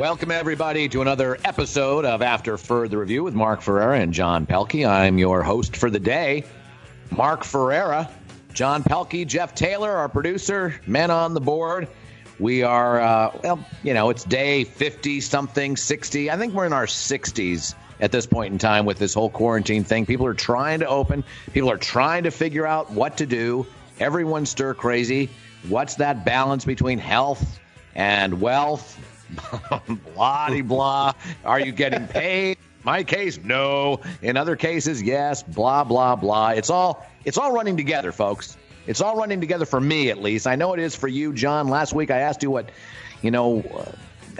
Welcome, everybody, to another episode of After Further Review with Mark Ferrera and John Pelkey. I'm your host for the day, Mark Ferrera. John Pelkey, Jeff Taylor, our producer, men on the board. We are, uh, well, you know, it's day 50 something, 60. I think we're in our 60s at this point in time with this whole quarantine thing. People are trying to open, people are trying to figure out what to do. Everyone's stir crazy. What's that balance between health and wealth? blah blah. Are you getting paid? My case, no. In other cases, yes. Blah blah blah. It's all it's all running together, folks. It's all running together for me, at least. I know it is for you, John. Last week I asked you what, you know, uh,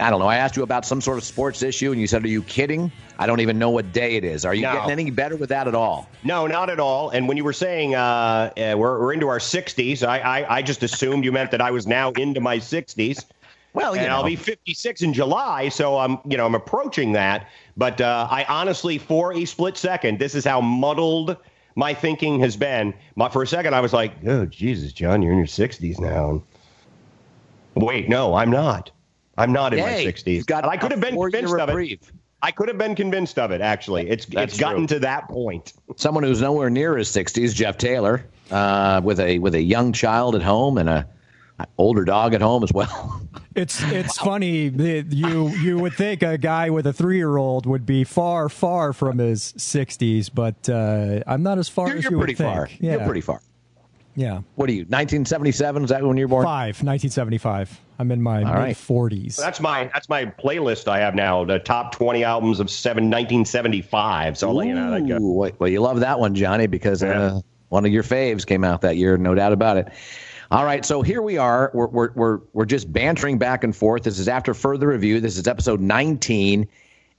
I don't know. I asked you about some sort of sports issue, and you said, "Are you kidding?" I don't even know what day it is. Are you No. getting any better with that at all? No, not at all. And when you were saying uh, uh, we're, we're into our 60s, I, I, I just assumed you meant that I was now into my 60s. Well, and know. I'll be 56 in July, so I'm, you know, I'm approaching that. But uh, I honestly, for a split second, this is how muddled my thinking has been. My, for a second, I was like, "Oh, Jesus, John, you're in your 60s now." Wait, no, I'm not. I'm not in my 60s. got And I could have been convinced of it. I could have been convinced of it. Actually, it's That's it's gotten true. to that point. Someone who's nowhere near his 60s, Jeff Taylor, uh, with a with a young child at home and a older dog at home as well. It's it's funny that you you would think a guy with a three year old would be far far from his sixties, but uh, I'm not as far You're, as you're you pretty would think. far. Yeah, You're pretty far. Yeah, What are you? 1977? Is that when you were born? five, 1975. I'm in my right. mid forties. That's my that's my playlist I have now. The top 20 albums of seven, 1975. So I'll let you know that goes. Well, well, you love that one, Johnny, because uh, one of your faves came out that year, no doubt about it. All right, so here we are. We're, we're, we're, we're just bantering back and forth. This is after further review. This is episode 19.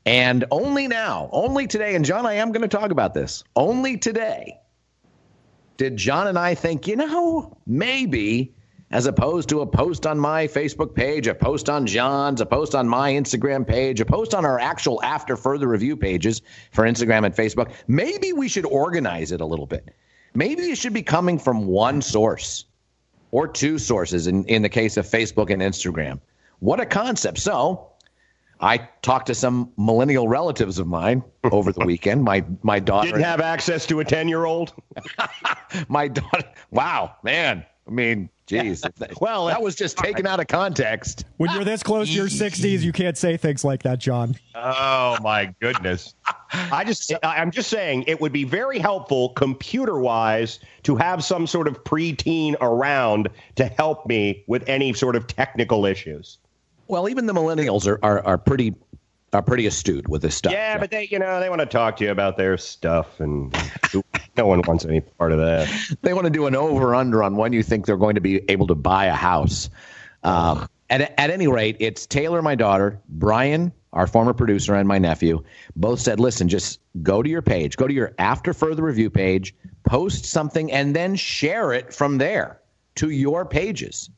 And only now, only today, and John, I am going to talk about this. Only today did John and I think, you know, maybe as opposed to a post on my Facebook page, a post on John's, a post on my Instagram page, a post on our actual after further review pages for Instagram and Facebook, maybe we should organize it a little bit. Maybe it should be coming from one source or two sources in, in the case of Facebook and Instagram. What a concept. So I talked to some millennial relatives of mine over the weekend. My my daughter Didn't have access to a 10 year old. my daughter. Wow, man. I mean, geez. Well, that was just taken out of context. When you're this close to your sixties, you can't say things like that, John. Oh my goodness. I just I- I'm just saying it would be very helpful computer wise to have some sort of preteen around to help me with any sort of technical issues. Well, even the millennials are are, are pretty are pretty astute with this stuff. Yeah, but they you know they want to talk to you about their stuff and no one wants any part of that. they want to do an over under on when you think they're going to be able to buy a house. Um, at, at any rate, it's Taylor, my daughter, Brian, our former producer, and my nephew. Both said, listen, just go to your page, go to your after further review page, post something, and then share it from there to your pages.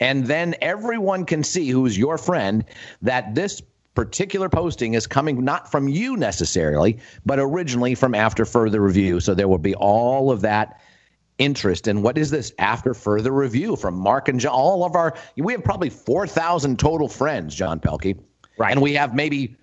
And then everyone can see who's your friend that this particular posting is coming not from you necessarily, but originally from after further review. So there will be all of that interest in what is this after further review from Mark and John. All of our, we have probably 4,000 total friends, John Pelkey. Right. And we have maybe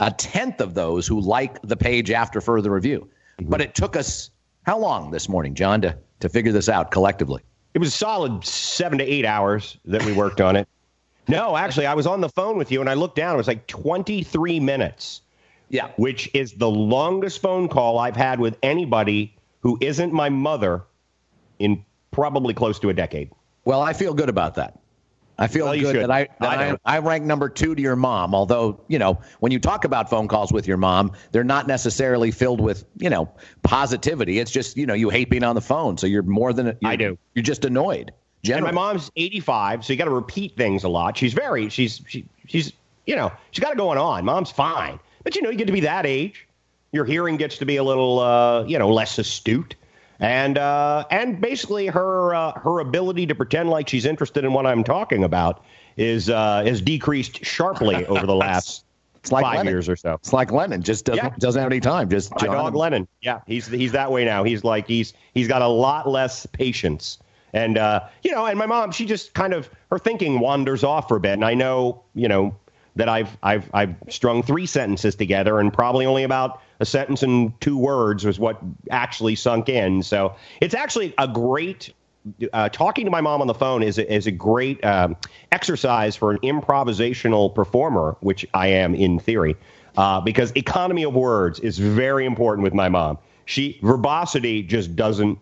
a tenth of those who like the page after further review. Mm-hmm. But it took us how long this morning, John, to, to figure this out collectively? It was a solid seven to eight hours that we worked on it. No, actually, I was on the phone with you and I looked down. It was like 23 minutes, Yeah. which is the longest phone call I've had with anybody who isn't my mother in probably close to a decade. Well, I feel good about that. I feel Well, good that I that I I. I rank number two to your mom. Although you know, when you talk about phone calls with your mom, they're not necessarily filled with you know positivity. It's just you know you hate being on the phone, so you're more than I do. You're just annoyed. And my mom's 85, so you got to repeat things a lot. She's very, she's, she, she's, you know, she's got it going on. Mom's fine. But, you know, you get to be that age. Your hearing gets to be a little, uh, you know, less astute. And, uh, and basically her, uh, her ability to pretend like she's interested in what I'm talking about is, uh, has decreased sharply over the last it's like five Lennon. years or so. It's like Lennon just doesn't Yeah. doesn't have any time. Just My dog Lennon. Yeah, he's he's that way now. He's like he's he's got a lot less patience. And uh, you know, and my mom, she just kind of her thinking wanders off for a bit. And I know, you know, that I've I've I've strung three sentences together, and probably only about a sentence and two words was what actually sunk in. So it's actually a great. Uh, talking to my mom on the phone is a, is a great um, exercise for an improvisational performer, which I am in theory, uh, because economy of words is very important with my mom. She verbosity just doesn't,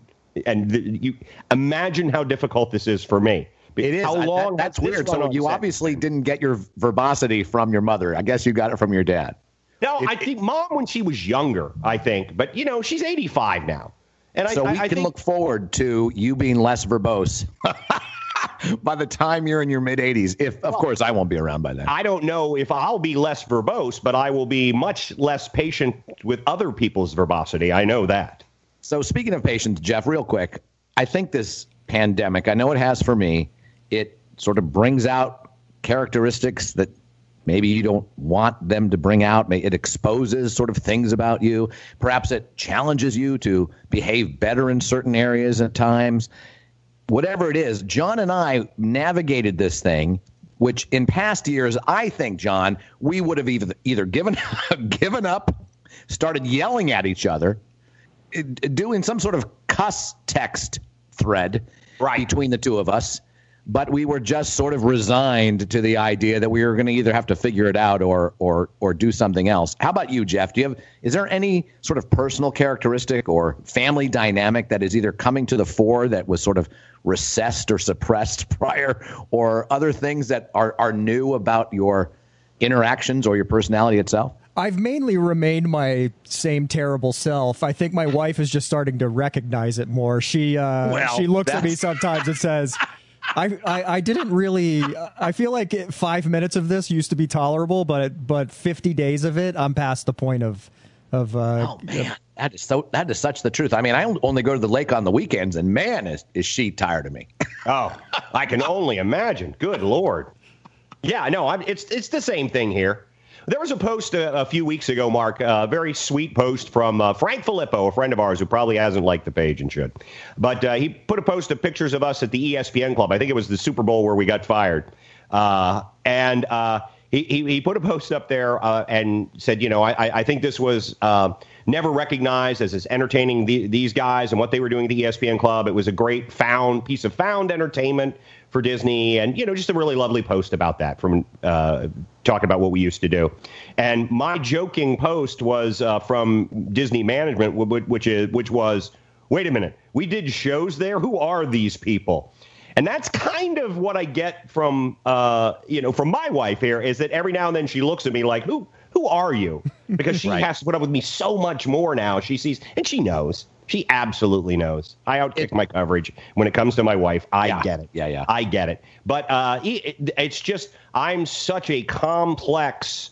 and th- you imagine how difficult this is for me. It is. How long? That, that's weird. So you obviously didn't get your verbosity from your mother. I guess you got it from your dad. No, if, I think mom when she was younger. I think, but you know, she's 85 now, and so I, we I, can think, look forward to you being less verbose. by the time you're in your mid 80s, if of well, course I won't be around by then. I don't know if I'll be less verbose, but I will be much less patient with other people's verbosity. I know that. So speaking of patience, Jeff, real quick, I think this pandemic, I know it has for me, it sort of brings out characteristics that maybe you don't want them to bring out. It exposes sort of things about you. Perhaps it challenges you to behave better in certain areas at times. Whatever it is, John and I navigated this thing, which in past years, I think, John, we would have either, either given, given up, started yelling at each other, doing some sort of cuss text thread right. between the two of us but we were just sort of resigned to the idea that we were going to either have to figure it out or or or do something else. How about you, Jeff? Do you have is there any sort of personal characteristic or family dynamic that is either coming to the fore that was sort of recessed or suppressed prior, or other things that are are new about your interactions or your personality itself? I've mainly remained my same terrible self. I think my wife is just starting to recognize it more. She uh, well, she looks at me sometimes and says, I, I, I didn't really. I feel like five minutes of this used to be tolerable, but but fifty days of it, I'm past the point of of. Uh, oh man, that is so. That is such the truth. I mean, I only go to the lake on the weekends, and man, is is she tired of me? oh, I can only imagine. Good lord. Yeah, no, I'm, it's it's the same thing here. There was a post a, a few weeks ago, Mark, a very sweet post from uh, Frank Filippo, a friend of ours who probably hasn't liked the page and should. But uh, he put a post of pictures of us at the ESPN Club. I think it was the Super Bowl where we got fired. Uh, and uh, he, he, he, put a post up there uh, and said, you know, I, I think this was uh, never recognized as as entertaining the, these guys and what they were doing at the ESPN Club. It was a great found piece of found entertainment for Disney, and you know, just a really lovely post about that from uh, talking about what we used to do. And my joking post was uh, from Disney management, which is which was, wait a minute, we did shows there. Who are these people? And that's kind of what I get from uh, you know from my wife here is that every now and then she looks at me like who who are you? Because she right. has to put up with me so much more now. She sees and she knows she absolutely knows. I outkick it, my coverage when it comes to my wife. I yeah, get it. Yeah, yeah. I get it. But uh, it, it's just I'm such a complex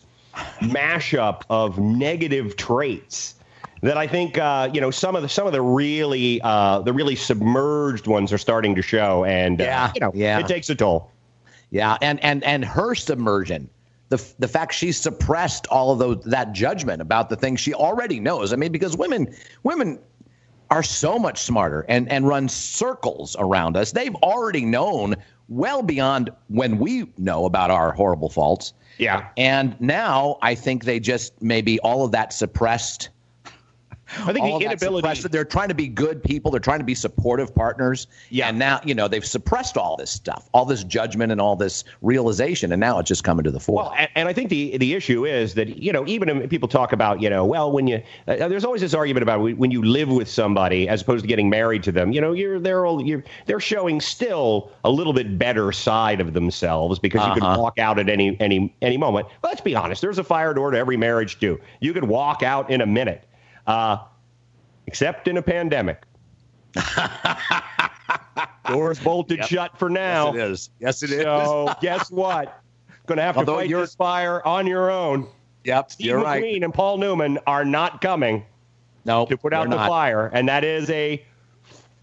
mashup of negative traits that I think uh, you know some of the some of the really uh, the really submerged ones are starting to show, and uh, yeah, you know, yeah. it takes a toll. Yeah, and and and her submersion the the fact she suppressed all of those that judgment about the things she already knows. I mean, because women women are so much smarter and, and run circles around us. They've already known well beyond when we know about our horrible faults. Yeah. And now I think they just maybe all of that suppressed I think the inability. They're trying to be good people. They're trying to be supportive partners. Yeah. And now, you know, they've suppressed all this stuff, all this judgment and all this realization, and now it's just coming to the fore. Well, and, and I think the the issue is that you know, even people talk about, you know, well, when you uh, there's always this argument about when you live with somebody as opposed to getting married to them. You know, you're they're all, you're they're showing still a little bit better side of themselves because uh-huh. you can walk out at any any any moment. Well, let's be honest. There's a fire door to every marriage too. You could walk out in a minute uh, except in a pandemic. Doors bolted yep. shut for now. Yes, it is. Yes, it is. So guess what? Going to have to fight this fire on your own. Yep, Steve you're McQueen right. and Paul Newman are not coming. No, to put out the not. fire, and that is a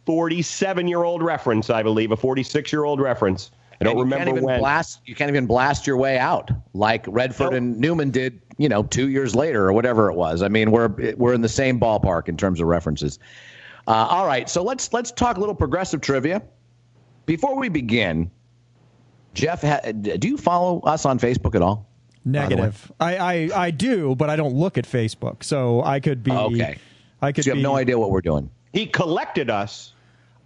47 year old reference, I believe, a 46 year old reference. I don't remember can't even when. Blast, you can't even blast your way out like Redford nope. and Newman did, you know, two years later or whatever it was. I mean, we're we're in the same ballpark in terms of references. Uh, all right, so let's let's talk a little progressive trivia. Before we begin, Jeff, ha- do you follow us on Facebook at all? Negative. I, I, I do, but I don't look at Facebook, so I could be. Okay. I could. So you have be, no idea what we're doing. He collected us.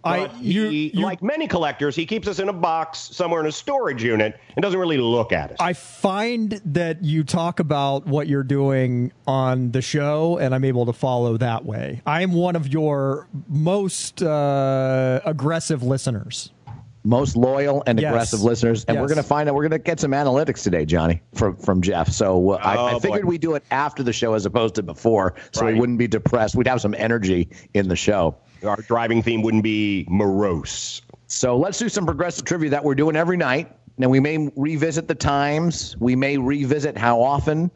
I but you, he, you like many collectors, he keeps us in a box somewhere in a storage unit and doesn't really look at us. I find that you talk about what you're doing on the show, and I'm able to follow that way. I'm one of your most uh, aggressive listeners. Most loyal and Yes. aggressive listeners, and we're going to find out. We're going to get some analytics today, Johnny, from from Jeff. So uh, I, I Oh, figured boy. we'd do it after the show as opposed to before, so Right. we wouldn't be depressed. We'd have some energy in the show. Our driving theme wouldn't be morose. So let's do some progressive trivia that we're doing every night. Now we may revisit the times, we may revisit how often,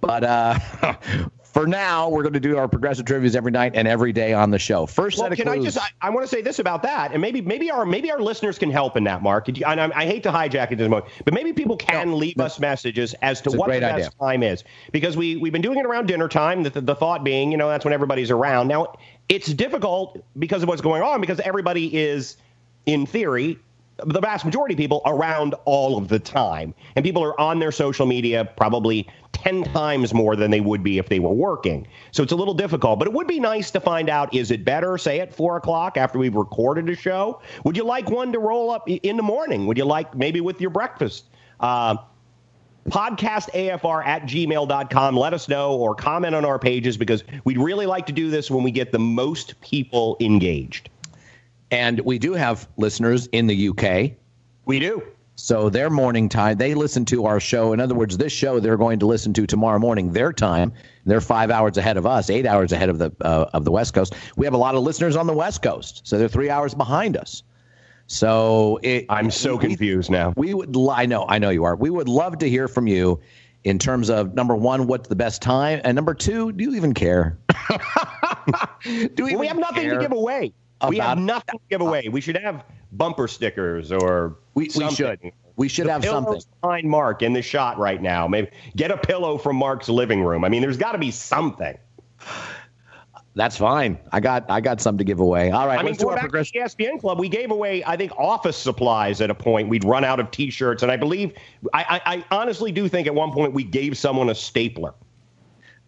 but uh, for now we're going to do our progressive trivia every night and every day on the show. First Well, set of can I just? I, I want to say this about that, and maybe maybe our maybe our listeners can help in that, Mark. And I, I hate to hijack it this moment, but maybe people can leave us messages as to It's what the best idea. time is, because we we've been doing it around dinner time. The, the thought being, you know, that's when everybody's around. Now it's difficult because of what's going on, because everybody is, in theory. The vast majority of people around all of the time. And people are on their social media probably 10 times more than they would be if they were working. So it's a little difficult, but it would be nice to find out is it better, say, at 4 o'clock after we've recorded a show? Would you like one to roll up in the morning? Would you like maybe with your breakfast? Uh, podcastafr at gmail.com. Let us know or comment on our pages because we'd really like to do this when we get the most people engaged. and we do have listeners in the UK. We do. So their morning time, they listen to our show. In other words, this show they're going to listen to tomorrow morning, their time. They're five hours ahead of us, eight hours ahead of the uh, of the West Coast. We have a lot of listeners on the West Coast, so they're three hours behind us. So it, I'm so we- confused now. We would, li- I know, I know you are. We would love to hear from you in terms of number one, what's the best time, and number two, do you even care? do you Well, we have nothing to give away. We have nothing to give away. We should have bumper stickers or We, we should. We should The have something. behind Mark in the shot right now. Maybe get a pillow from Mark's living room. I mean, there's got to be something. That's fine. I got I got some to give away. All right, I mean, going back progression. to the ESPN Club, we gave away, I think, office supplies at a point. We'd run out of T-shirts, and I believe, I, I, I honestly do think at one point we gave someone a stapler.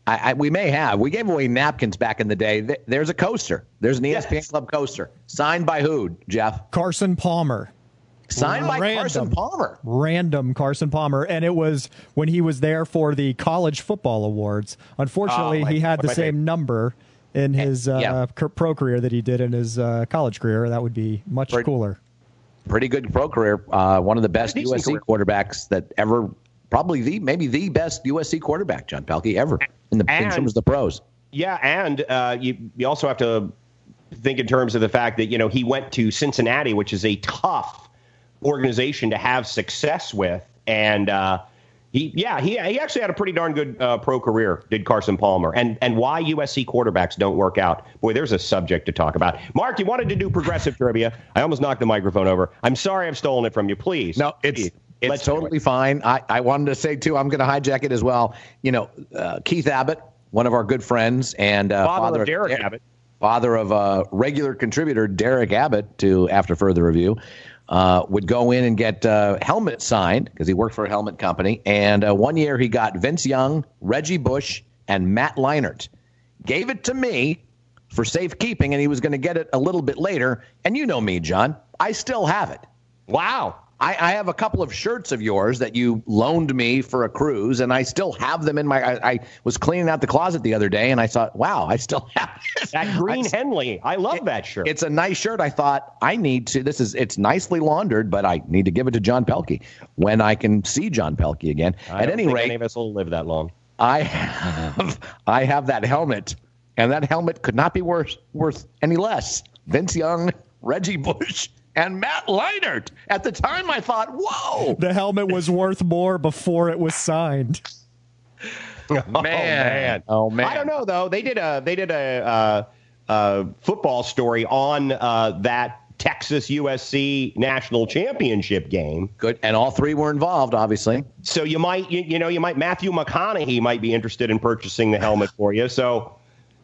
I, I, we may have. We gave away napkins back in the day. There's a coaster. There's an ESPN Yes. Club coaster signed by who? Jeff. Carson Palmer. Signed by Random. Carson Palmer. Random Carson Palmer, and it was when he was there for the college football awards. Unfortunately, Oh, my- he had the same favorite. number in his uh, Yeah. pro career that he did in his uh, college career. That would be much Right. cooler. Pretty good pro career. Uh, one of the best USC career. quarterbacks that ever. Probably the maybe the best USC quarterback, John Pelkey, ever in the in terms of the pros. Yeah, and uh, you you also have to think in terms of the fact that you know he went to Cincinnati, which is a tough organization to have success with, and uh, he yeah he he actually had a pretty darn good uh, pro career. Did Carson Palmer and and why USC quarterbacks don't work out? Boy, there's a subject to talk about. Mark, you wanted to do progressive trivia. I almost knocked the microphone over. I'm sorry, I've stolen it from you. Please, No, it's Please, it's let's totally it. fine. I, I wanted to say too. I'm going to hijack it as well. You know, uh, Keith Abbott, one of our good friends and uh, Father of Derek Der- Abbott. father of uh, regular contributor Derek Abbott to After Further Review, uh, would go in and get uh, helmet signed because he worked for a helmet company. And uh, one year he got Vince Young, Reggie Bush, and Matt Leinart. Gave it to me for safekeeping, and he was going to get it a little bit later. And you know me, John. I still have it. Wow. I, I have a couple of shirts of yours that you loaned me for a cruise, and I still have them in my. I, I was cleaning out the closet the other day, and I thought, wow, I still have this. That green I- Henley, I love that shirt. It's a nice shirt. I thought I need to. This is it's nicely laundered, but I need to give it to John Pelkey when I can see John Pelkey again. At any rate, any of us will live that long. I have I have that helmet, and that helmet could not be worth worth any less. Vince Young, Reggie Bush, and Matt Leinart. At the time, I thought, whoa. The helmet was worth more before it was signed. man. Oh, man. I don't know though. They did a they did a uh, uh, football story on uh, that Texas USC national championship game. Good. And all three were involved, obviously. So you might you, you know you might Matthew McConaughey might be interested in purchasing the helmet for you. So.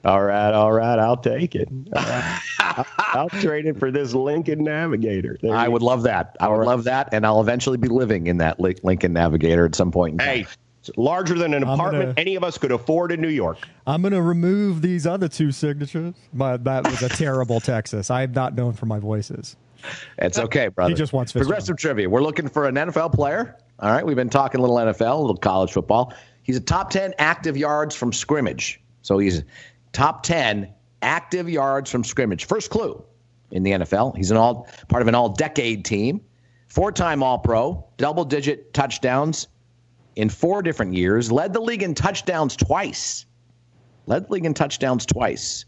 All right, all right, I'll take it. All right. I'll, I'll trade it for this Lincoln Navigator. There I you would love that. I would love that, and I'll eventually be living in that Lincoln Navigator at some point. In time. Hey, It's larger than an apartment gonna, any of us could afford in New York. I'm going to remove these other two signatures. But that was a terrible Texas. I'm not known for my voices. It's okay, brother. He just wants progressive trivia. We're looking for an NFL player. All right, we've been talking a little NFL, a little college football. He's a top 10 active yards from scrimmage. So he's top 10 active yards from scrimmage. First clue in the NFL. He's an all part of an all-decade team. Four-time All-Pro, double-digit touchdowns in four different years. Led the league in touchdowns twice. Led the league in touchdowns twice.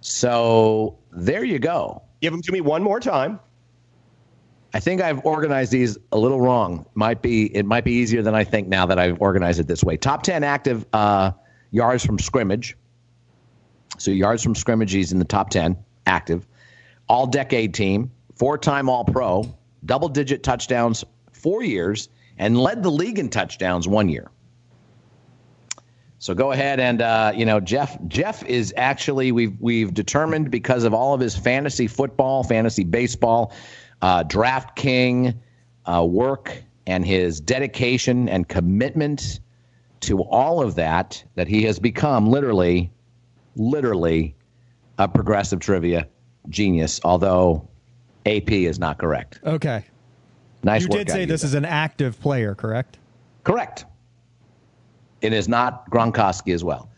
So there you go. Give them to me one more time. I think I've organized these a little wrong. Might be it might be easier than I think now that I've organized it this way. Top ten active uh, yards from scrimmage. So yards from scrimmage, he's in the top ten active. All decade team, four time All Pro, double digit touchdowns four years, and led the league in touchdowns one year. So go ahead and uh, you know Jeff. Jeff is actually we've we've determined because of all of his fantasy football, fantasy baseball, uh, draft king uh, work, and his dedication and commitment to all of that, that he has become literally, literally, a progressive trivia genius. Although AP is not correct. Okay. Nice. You work, did say this is an active player, correct? Correct. It is not Gronkowski as well.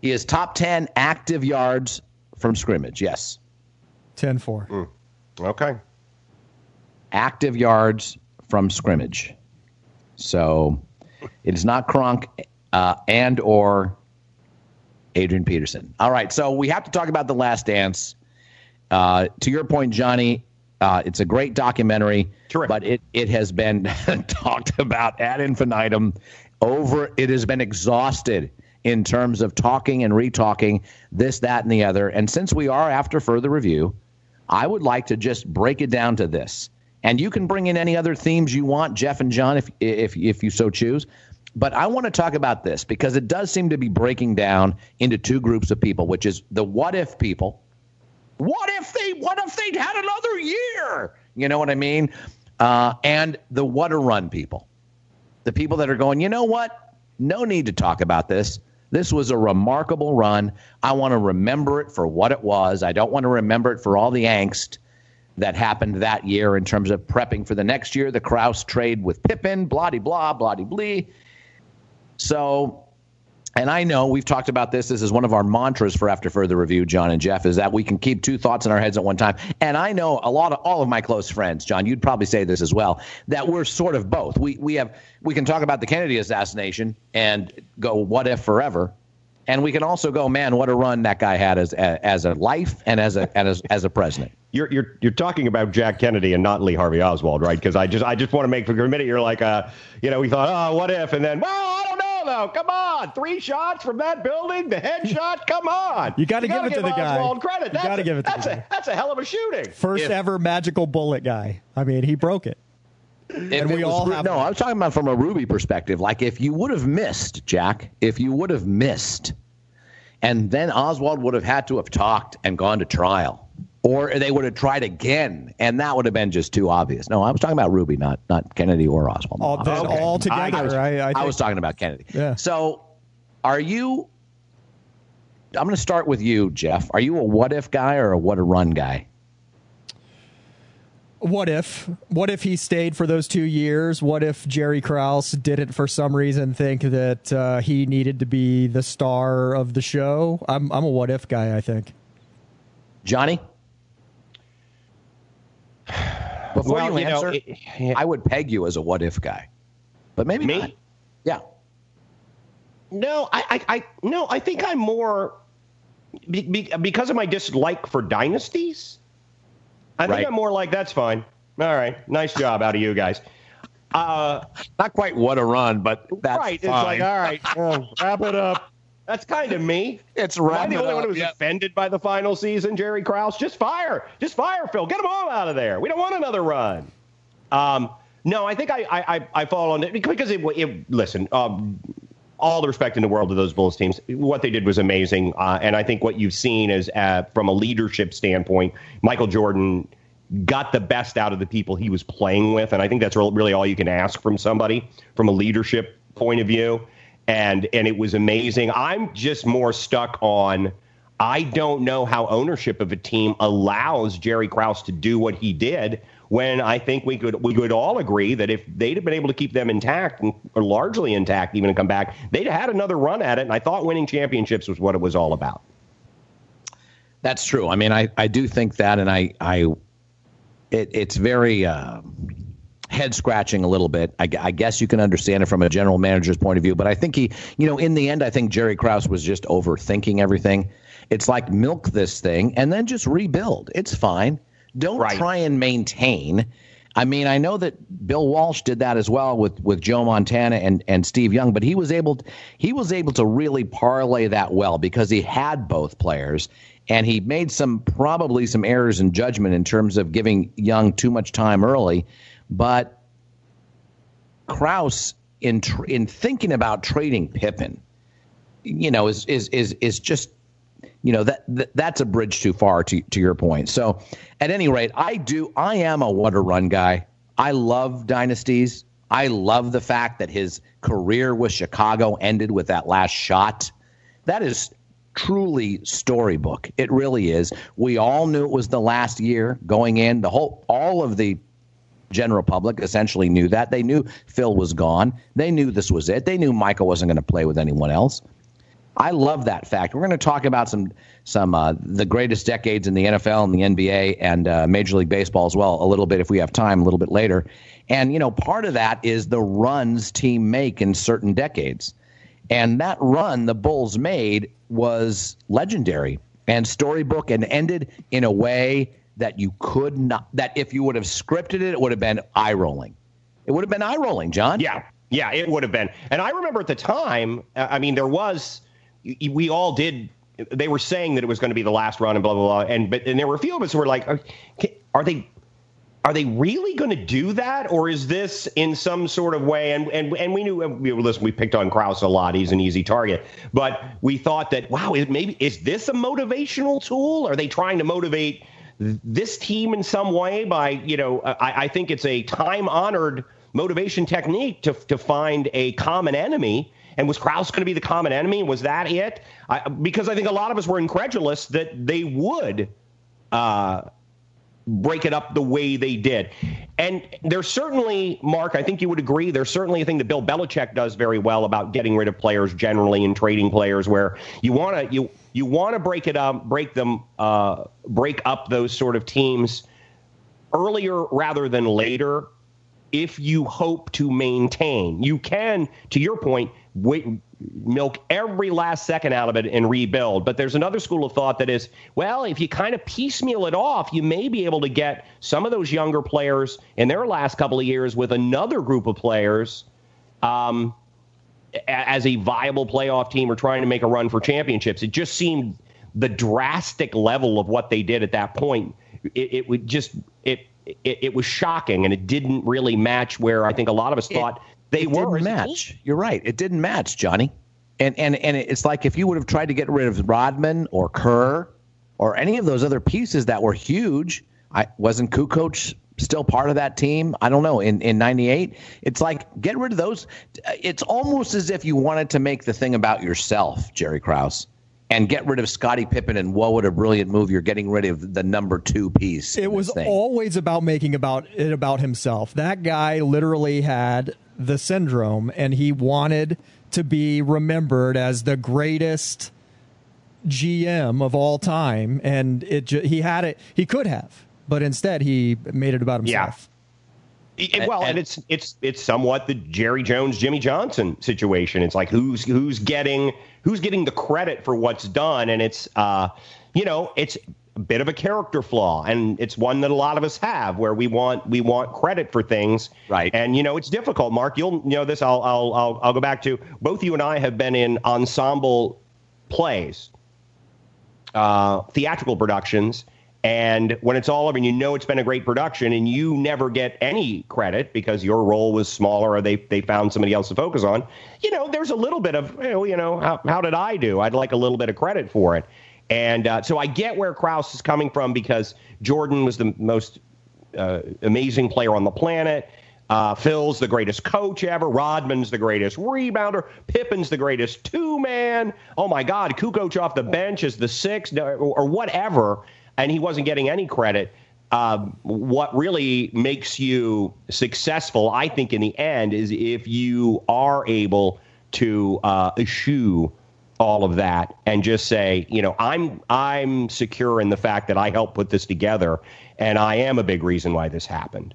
He is top 10 active yards from scrimmage. Yes. 10 4. Mm. Okay. Active yards from scrimmage. So it is not Gronk uh, and or Adrian Peterson. All right. So we have to talk about The Last Dance. Uh, to your point, Johnny, uh, it's a great documentary, Terrific. but it, it has been talked about ad infinitum over it has been exhausted in terms of talking and retalking this, that, and the other. And since we are after further review, I would like to just break it down to this. And you can bring in any other themes you want, Jeff and John, if if if you so choose. But I want to talk about this because it does seem to be breaking down into two groups of people, which is the what if people. What if they what if they'd had another year? You know what I mean? Uh, and the what a run people the people that are going, you know what? No need to talk about this. This was a remarkable run. I want to remember it for what it was. I don't want to remember it for all the angst that happened that year in terms of prepping for the next year, the Krause trade with Pippen, blah blah, blah blee. So and I know we've talked about this. This is one of our mantras for after further review, John and Jeff, is that we can keep two thoughts in our heads at one time. And I know a lot of all of my close friends, John, you'd probably say this as well, that we're sort of both. We we have we can talk about the Kennedy assassination and go what if forever, and we can also go, man, what a run that guy had as as a life and as a as as a president. You're you're you're talking about Jack Kennedy and not Lee Harvey Oswald, right? Because I just I just want to make for a minute you're like, uh, you know, we thought, oh, what if, and then well though. Come on, three shots from that building, the headshot. Come on, you got to give it to the guy. Credit. You got to give it. To that's a that's a hell of a shooting. First if, ever magical bullet guy. I mean, he broke it. and we all have. No, I was talking about from a Ruby perspective. Like if you would have missed, Jack, if you would have missed, and then Oswald would have had to have talked and gone to trial or they would have tried again, and that would have been just too obvious. No, I was talking about Ruby, not not Kennedy or Oswald. All, okay. all together, I, was, I, I, I was talking about Kennedy. Yeah. So, are you? I'm going to start with you, Jeff. Are you a what if guy or a what a run guy? What if? What if he stayed for those two years? What if Jerry Krause didn't, for some reason, think that uh, he needed to be the star of the show? I'm I'm a what if guy. I think. Johnny. Before well, you answer, know, it, yeah. I would peg you as a what if guy, but maybe me. Not. Yeah. No, I, I, I, no, I think I'm more be, be, because of my dislike for dynasties. I think right. I'm more like that's fine. All right, nice job out of you guys. Uh, Not quite what a run, but that's right. Fine. It's like all right, well, wrap it up. That's kind of me. It's right. I'm the only one who was yep. offended by the final season, Jerry Krause. Just fire. Just fire, Phil. Get them all out of there. We don't want another run. Um, no, I think I, I, I fall on it because it, it listen, um, all the respect in the world to those Bulls teams. What they did was amazing. Uh, and I think what you've seen is uh, from a leadership standpoint, Michael Jordan got the best out of the people he was playing with. And I think that's really all you can ask from somebody from a leadership point of view, and and it was amazing. I'm just more stuck on. I don't know how ownership of a team allows Jerry Krause to do what he did when I think we could we could all agree that if they'd have been able to keep them intact or largely intact, even to come back, they'd had another run at it. And I thought winning championships was what it was all about. That's true. I mean, I, I do think that, and I I it, it's very uh, head scratching a little bit. I, I, guess you can understand it from a general manager's point of view, but I think he, you know, in the end, I think Jerry Krause was just overthinking everything. It's like milk this thing and then just rebuild. It's fine. Don't right. try and maintain. I mean, I know that Bill Walsh did that as well with, with Joe Montana and, and Steve Young, but he was able to, he was able to really parlay that well because he had both players and he made some probably some errors in judgment in terms of giving Young too much time early. But Krause, in tr- in thinking about trading Pippen, you know, is is is is just you know that, that that's a bridge too far to to your point. So, at any rate, I do I am a water run guy. I love dynasties. I love the fact that his career with Chicago ended with that last shot. That is truly storybook. It really is. We all knew it was the last year going in. The whole all of the general public essentially knew that. They knew Phil was gone. They knew this was it. They knew Michael wasn't going to play with anyone else. I love that fact. We're going to talk about some some uh, the greatest decades in the NFL and the NBA and uh, Major League Baseball as well a little bit if we have time a little bit later. And you know, part of that is the runs team make in certain decades. And that run the Bulls made was legendary and storybook and ended in a way that you could not that if you would have scripted it, it would have been eye rolling. It would have been eye rolling, John. Yeah. Yeah, it would have been. And I remember at the time, uh, I mean, there was we all did. They were saying that it was going to be the last run and blah blah blah. And but and there were a few of us who were like, are, they? Are they really going to do that, or is this in some sort of way? And and and we knew listen. We picked on Krause a lot. He's an easy target, but we thought that wow, maybe is this a motivational tool? Are they trying to motivate this team in some way by you know? I, I think it's a time honored motivation technique to to find a common enemy and was Krause going to be the common enemy? Was that it? I, because I think a lot of us were incredulous that they would uh, break it up the way they did. And there's certainly, Mark, I think you would agree, there's certainly a thing that Bill Belichick does very well about getting rid of players generally and trading players where you want to you you want to break it up, break them, uh, break up those sort of teams earlier rather than later if you hope to maintain. You can, to your point, wait, milk every last second out of it and rebuild. But there's another school of thought that is, well, if you kind of piecemeal it off, you may be able to get some of those younger players in their last couple of years with another group of players um, as a viable playoff team or trying to make a run for championships. It just seemed the drastic level of what they did at that point. It, it would just it, it, it was shocking, and it didn't really match where I think a lot of us thought they it were didn't match. You're right. It didn't match, Johnny. And and and it's like if you would have tried to get rid of Rodman or Kerr or any of those other pieces that were huge. I wasn't Kukoc still part of that team. I don't know. In in '98, it's like get rid of those. It's almost as if you wanted to make the thing about yourself, Jerry Krause and get rid of Scottie Pippen and whoa, what a brilliant move! You're getting rid of the number two piece. It was always about making about it about himself. That guy literally had the syndrome, and he wanted to be remembered as the greatest GM of all time. And it he had it. He could have, but instead he made it about himself. Yeah. well, and, and, it's it's it's somewhat the Jerry Jones, Jimmy Johnson situation. It's like who's who's getting who's getting the credit for what's done, and it's uh, you know, it's a bit of a character flaw, and it's one that a lot of us have, where we want we want credit for things, right? And you know, it's difficult. Mark, you'll you know this. I'll I'll I'll, I'll go back to both you and I have been in ensemble plays, uh, theatrical productions. And when it's all over and you know it's been a great production and you never get any credit because your role was smaller or they, they found somebody else to focus on, you know, there's a little bit of, you know, you know how, how did I do? I'd like a little bit of credit for it. And uh, so I get where Krause is coming from because Jordan was the most uh, amazing player on the planet. Uh, Phil's the greatest coach ever. Rodman's the greatest rebounder. Pippen's the greatest two man. Oh my God, Kukoc off the bench is the sixth or, or whatever, and he wasn't getting any credit. Um, what really makes you successful, I think, in the end, is if you are able to uh, eschew all of that and just say, you know, I'm I'm secure in the fact that I helped put this together, and I am a big reason why this happened.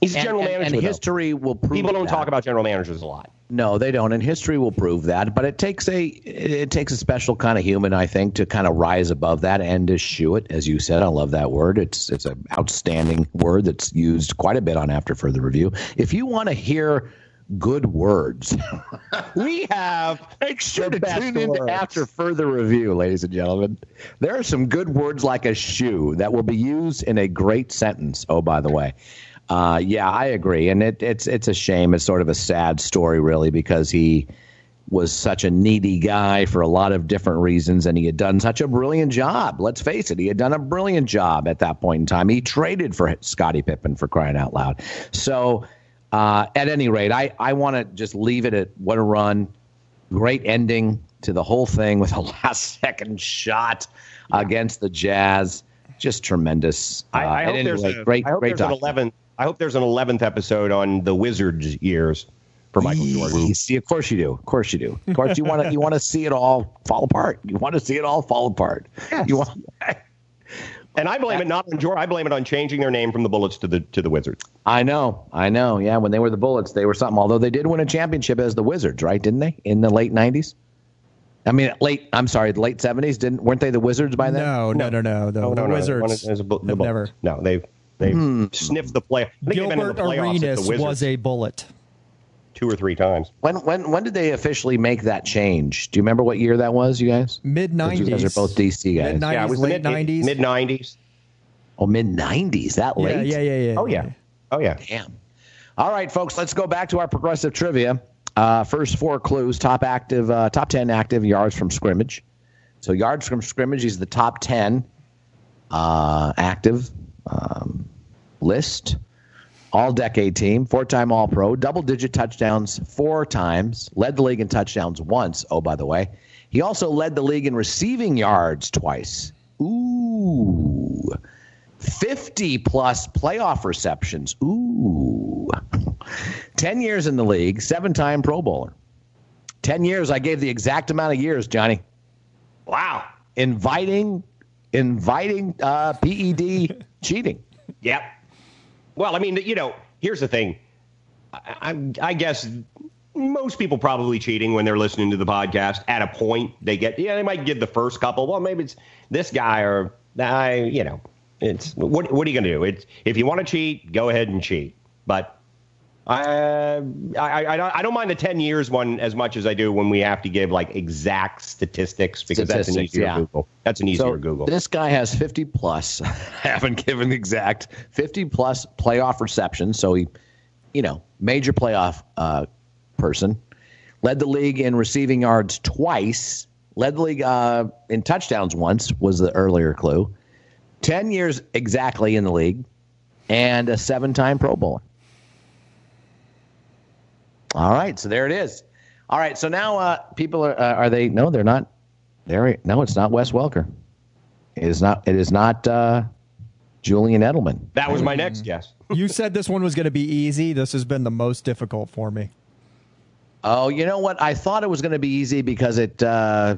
He's a general and, manager. And, and history will prove people don't that. talk about general managers a lot. No, they don't, and history will prove that. But it takes a it takes a special kind of human, I think, to kind of rise above that and eschew it. As you said, I love that word. It's it's an outstanding word that's used quite a bit on After Further Review. If you want to hear good words, we have make sure to tune in After Further Review, ladies and gentlemen. There are some good words like a shoe that will be used in a great sentence. Oh, by the way. Uh, yeah, I agree, and it, it's it's a shame. It's sort of a sad story, really, because he was such a needy guy for a lot of different reasons, and he had done such a brilliant job. Let's face it, he had done a brilliant job at that point in time. He traded for Scottie Pippen for crying out loud. So, uh, at any rate, I I want to just leave it at what a run, great ending to the whole thing with a last second shot against the Jazz. Just tremendous. I, I uh, hope there's rate, a, great, I hope great there's an 11th. I hope there's an 11th episode on the Wizards years for Michael Jordan. See, of course you do. Of course you do. Of course you want to. You want to see it all fall apart. You want to see it all fall apart. Yes. You want. And I blame it not on Jordan. I blame it on changing their name from the Bullets to the to the Wizards. I know. I know. Yeah, when they were the Bullets, they were something. Although they did win a championship as the Wizards, right? Didn't they in the late '90s? I mean, late. I'm sorry, the late '70s. Didn't weren't they the Wizards by then? No, no, no, no. The, no, the no, no. Wizards One is a the never. No, they've they've Hmm. sniffed the play. They've been Gilbert the playoffs at Arenas was a bullet. two or three times. When when when did they officially make that change? Do you remember what year that was, you guys? Mid nineties. You nineties. guys are both DC guys. Mid Yeah, it nineties, was late mid nineties. mid nineties. Oh, mid '90s. That Yeah, late? yeah, yeah, yeah. Oh yeah, oh yeah. Damn. All right, folks, let's go back to our progressive trivia. Uh, first four clues: top active, uh, top ten active yards from scrimmage. So yards from scrimmage, he's the top ten uh, active um, list. All decade team, four time All Pro, double digit touchdowns four times, led the league in touchdowns once. Oh, by the way, he also led the league in receiving yards twice. Ooh. 50 plus playoff receptions. Ooh. 10 years in the league, seven time Pro Bowler. 10 years, I gave the exact amount of years, Johnny. Wow. Inviting, inviting uh, PED cheating. Yep. Well, I mean, you know, here's the thing. I, I, I guess most people probably cheating when they're listening to the podcast. At a point, they get yeah, they might give the first couple. Well, maybe it's this guy or I, you know, it's what what are you gonna do? It's if you want to cheat, go ahead and cheat. But I, I, I, don't, mind the 10 years one as much as I do when we have to give like exact statistics because that's an Statistics, easier yeah. Google. That's an easier So Google. this guy has 50 plus. I haven't given exact 50 plus playoff receptions. So he, you know, major playoff uh, person. Led the league in receiving yards twice. Led the league uh, in touchdowns once was the earlier clue. 10 years exactly in the league, and a seven-time Pro Bowler. All right, so there it is. All right, so now uh, people are uh, are they? No, they're not. There, no, it's not Wes Welker. It is not. It is not uh, Julian Edelman. that was my next guess. You said this one was going to be easy. This has been the most difficult for me. Oh, you know what? I thought it was going to be easy because it. Uh,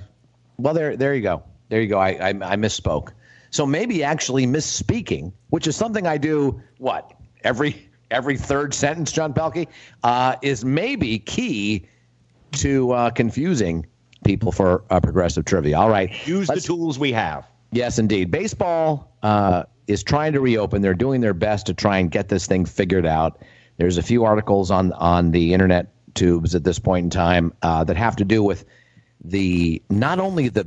well, there, there you go. There you go. I, I, I misspoke. So maybe actually misspeaking, which is something I do. What every every third sentence, John Pelkey, uh, is maybe key to uh, confusing people for uh, progressive trivia. All right, Use Let's- the tools we have. Yes, indeed. Baseball uh, is trying to reopen. They're doing their best to try and get this thing figured out. There's a few articles on on the internet tubes at this point in time uh, that have to do with the not only the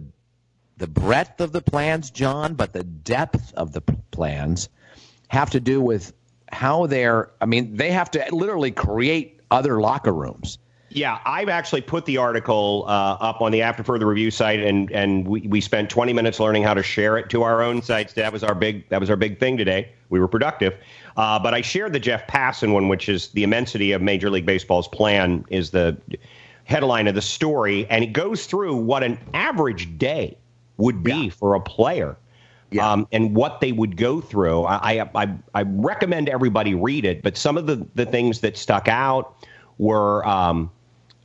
the breadth of the plans, John, but the depth of the p- plans have to do with how they're. I mean, they have to literally create other locker rooms. Yeah, I've actually put the article uh, up on the After Further Review site, and and we, we spent 20 minutes learning how to share it to our own sites. That was our big that was our big thing today. We were productive, uh, but I shared the Jeff Passan one, which is the immensity of Major League Baseball's plan, is the headline of the story, and it goes through what an average day would be yeah. for a player. Yeah. Um, and what they would go through. I, I, I recommend everybody read it, but some of the, the things that stuck out were um,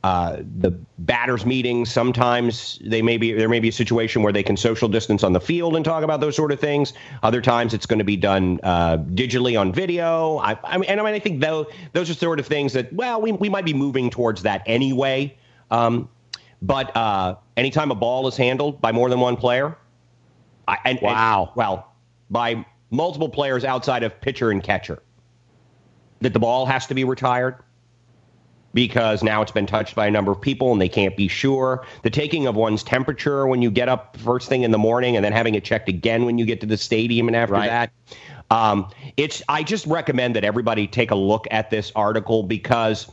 uh, the batters meetings. Sometimes they may be there may be a situation where they can social distance on the field and talk about those sort of things. Other times it's going to be done uh, digitally on video. I, I mean, and I mean, I think those those are sort of things that well, we we might be moving towards that anyway. Um, but uh, anytime a ball is handled by more than one player, I, and, wow, and, well, by multiple players outside of pitcher and catcher, that the ball has to be retired because now it's been touched by a number of people and they can't be sure. The taking of one's temperature when you get up first thing in the morning and then having it checked again when you get to the stadium and after right. that. Um, it's I just recommend that everybody take a look at this article because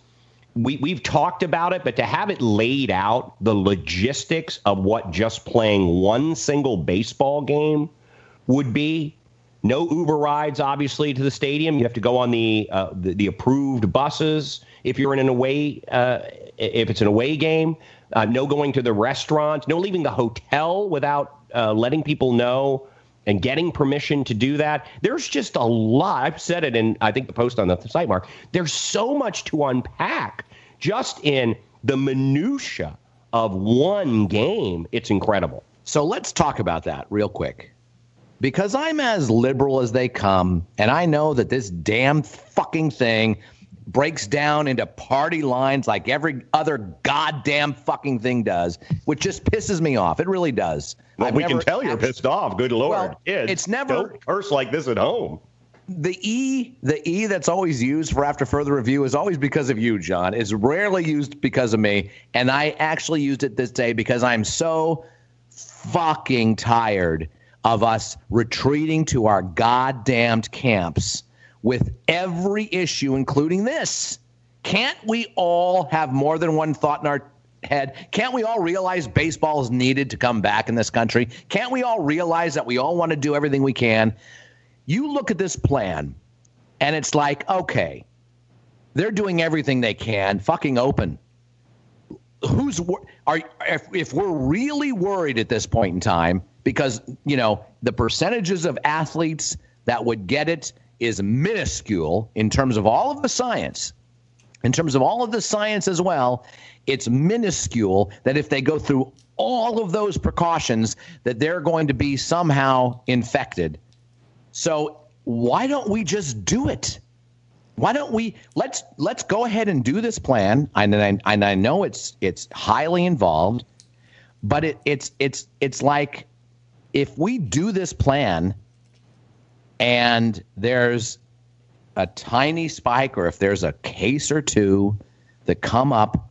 we we've talked about it, but to have it laid out, the logistics of what just playing one single baseball game would be. No Uber rides, obviously, to the stadium. You have to go on the uh, the, the approved buses if you're in an away, uh, if it's an away game, uh, no going to the restaurant, no leaving the hotel without uh, letting people know and getting permission to do that. There's just a lot. I've said it in, I think, the post on the site, Mark. There's so much to unpack just in the minutia of one game. It's incredible. So let's talk about that real quick. Because I'm as liberal as they come, and I know that this damn fucking thing breaks down into party lines like every other goddamn fucking thing does, which just pisses me off. It really does. Well, I've we can tell you're pissed off. Good lord, well, kids! It's never don't curse like this at home. The E, the E that's always used for after further review is always because of you, John. It's rarely used because of me, and I actually used it this day because I'm so fucking tired of us retreating to our goddamned camps with every issue, including this. Can't we all have more than one thought in our head? Can't we all realize baseball is needed to come back in this country? Can't we all realize that we all want to do everything we can? You look at this plan, and it's like, okay, they're doing everything they can, fucking open. Who's are if, if we're really worried at this point in time because you know the percentages of athletes that would get it is minuscule in terms of all of the science, in terms of all of the science as well, it's minuscule that if they go through all of those precautions that they're going to be somehow infected. So why don't we just do it? Why don't we let's let's go ahead and do this plan? And I, and I know it's it's highly involved, but it, it's it's it's like if we do this plan and there's a tiny spike or if there's a case or two that come up,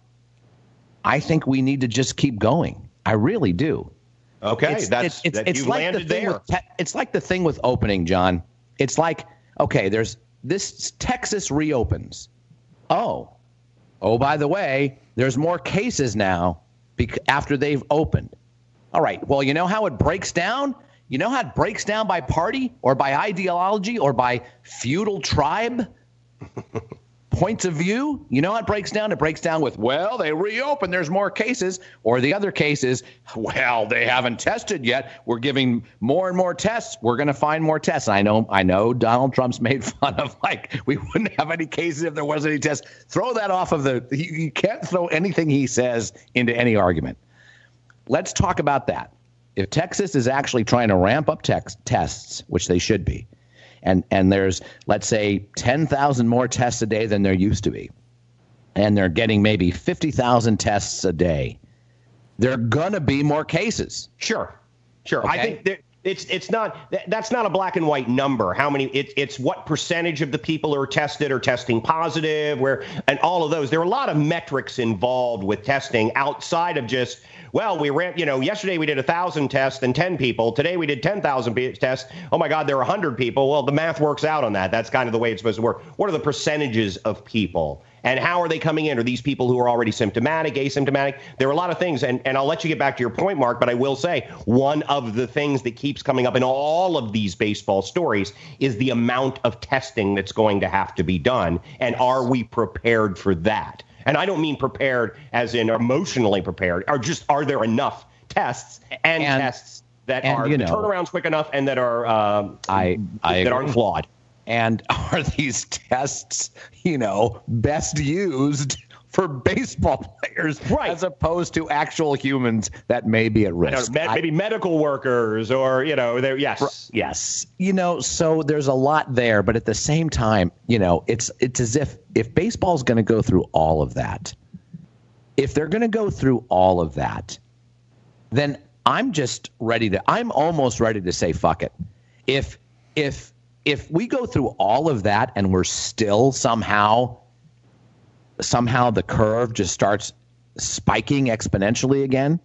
I think we need to just keep going. I really do. Okay, it's, that's it's, that it's like the thing there. With it's like the thing with opening, John. It's like okay, there's this Texas reopens. Oh, oh, by the way, there's more cases now bec- after they've opened. All right. Well, you know how it breaks down? You know how it breaks down by party or by ideology or by feudal tribe? Points of view, you know how it breaks down? It breaks down with, well, they reopened, there's more cases. Or the other cases, well, they haven't tested yet. We're giving more and more tests. We're going to find more tests. I know, I know Donald Trump's made fun of like we wouldn't have any cases if there wasn't any tests. Throw that off of the, you can't throw anything he says into any argument. Let's talk about that if Texas is actually trying to ramp up tex- tests, which they should be, and and there's let's say 10,000 more tests a day than there used to be, and they're getting maybe 50,000 tests a day, there are gonna be more cases. Sure, sure. Okay? I think there, it's it's not that's not a black and white number. How many? It, it's what percentage of the people are tested are testing positive, where and all of those. There are a lot of metrics involved with testing outside of just well, we ran, you know, yesterday we did a thousand tests and 10 people. Today we did 10,000 tests. Oh my God, there are 100 people. Well, the math works out on that. That's kind of the way it's supposed to work. What are the percentages of people? And how are they coming in? Are these people who are already symptomatic, asymptomatic? There are a lot of things. And, and I'll let you get back to your point, Mark, but I will say one of the things that keeps coming up in all of these baseball stories is the amount of testing that's going to have to be done. And are we prepared for that? And I don't mean prepared as in emotionally prepared, or just are there enough tests and, and tests that and, are you know, turnarounds quick enough and that are uh, I, I that aren't flawed? And are these tests, you know, best used for baseball players right. as opposed to actual humans that may be at risk. Know, maybe I, medical workers or, you know, they're, yes. Yes. You know, so there's a lot there, but at the same time, you know, it's it's as if if baseball's going to go through all of that, if they're going to go through all of that, then I'm just ready to I'm almost ready to say fuck it. If if if we go through all of that and we're still somehow somehow the curve just starts spiking exponentially again,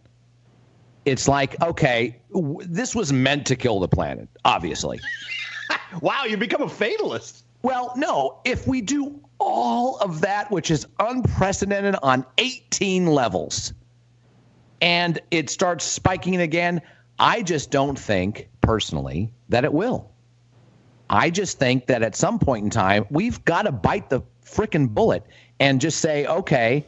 it's like, okay, w- this was meant to kill the planet, obviously. wow, you become a fatalist. Well, no, if we do all of that, which is unprecedented on 18 levels, and it starts spiking again, I just don't think personally that it will. I just think that at some point in time, we've got to bite the freaking bullet and just say, okay,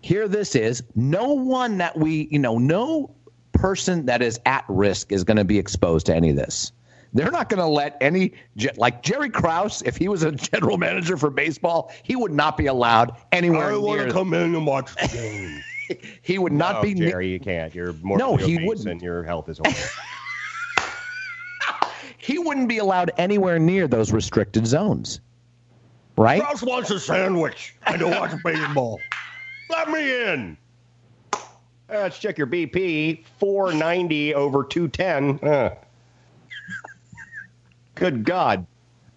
here this is. No one that we, you know, no person that is at risk is going to be exposed to any of this. They're not going to let any, like Jerry Krause, if he was a general manager for baseball, he would not be allowed anywhere. I want to come in and watch the game. he would not no, be. Jerry, you can't. You're more no, he wouldn't. And your health is horrible. he wouldn't be allowed anywhere near those restricted zones right? Krause wants a sandwich and to watch baseball. Let me in. Uh, let's check your BP. 490 over 210. Uh. Good God.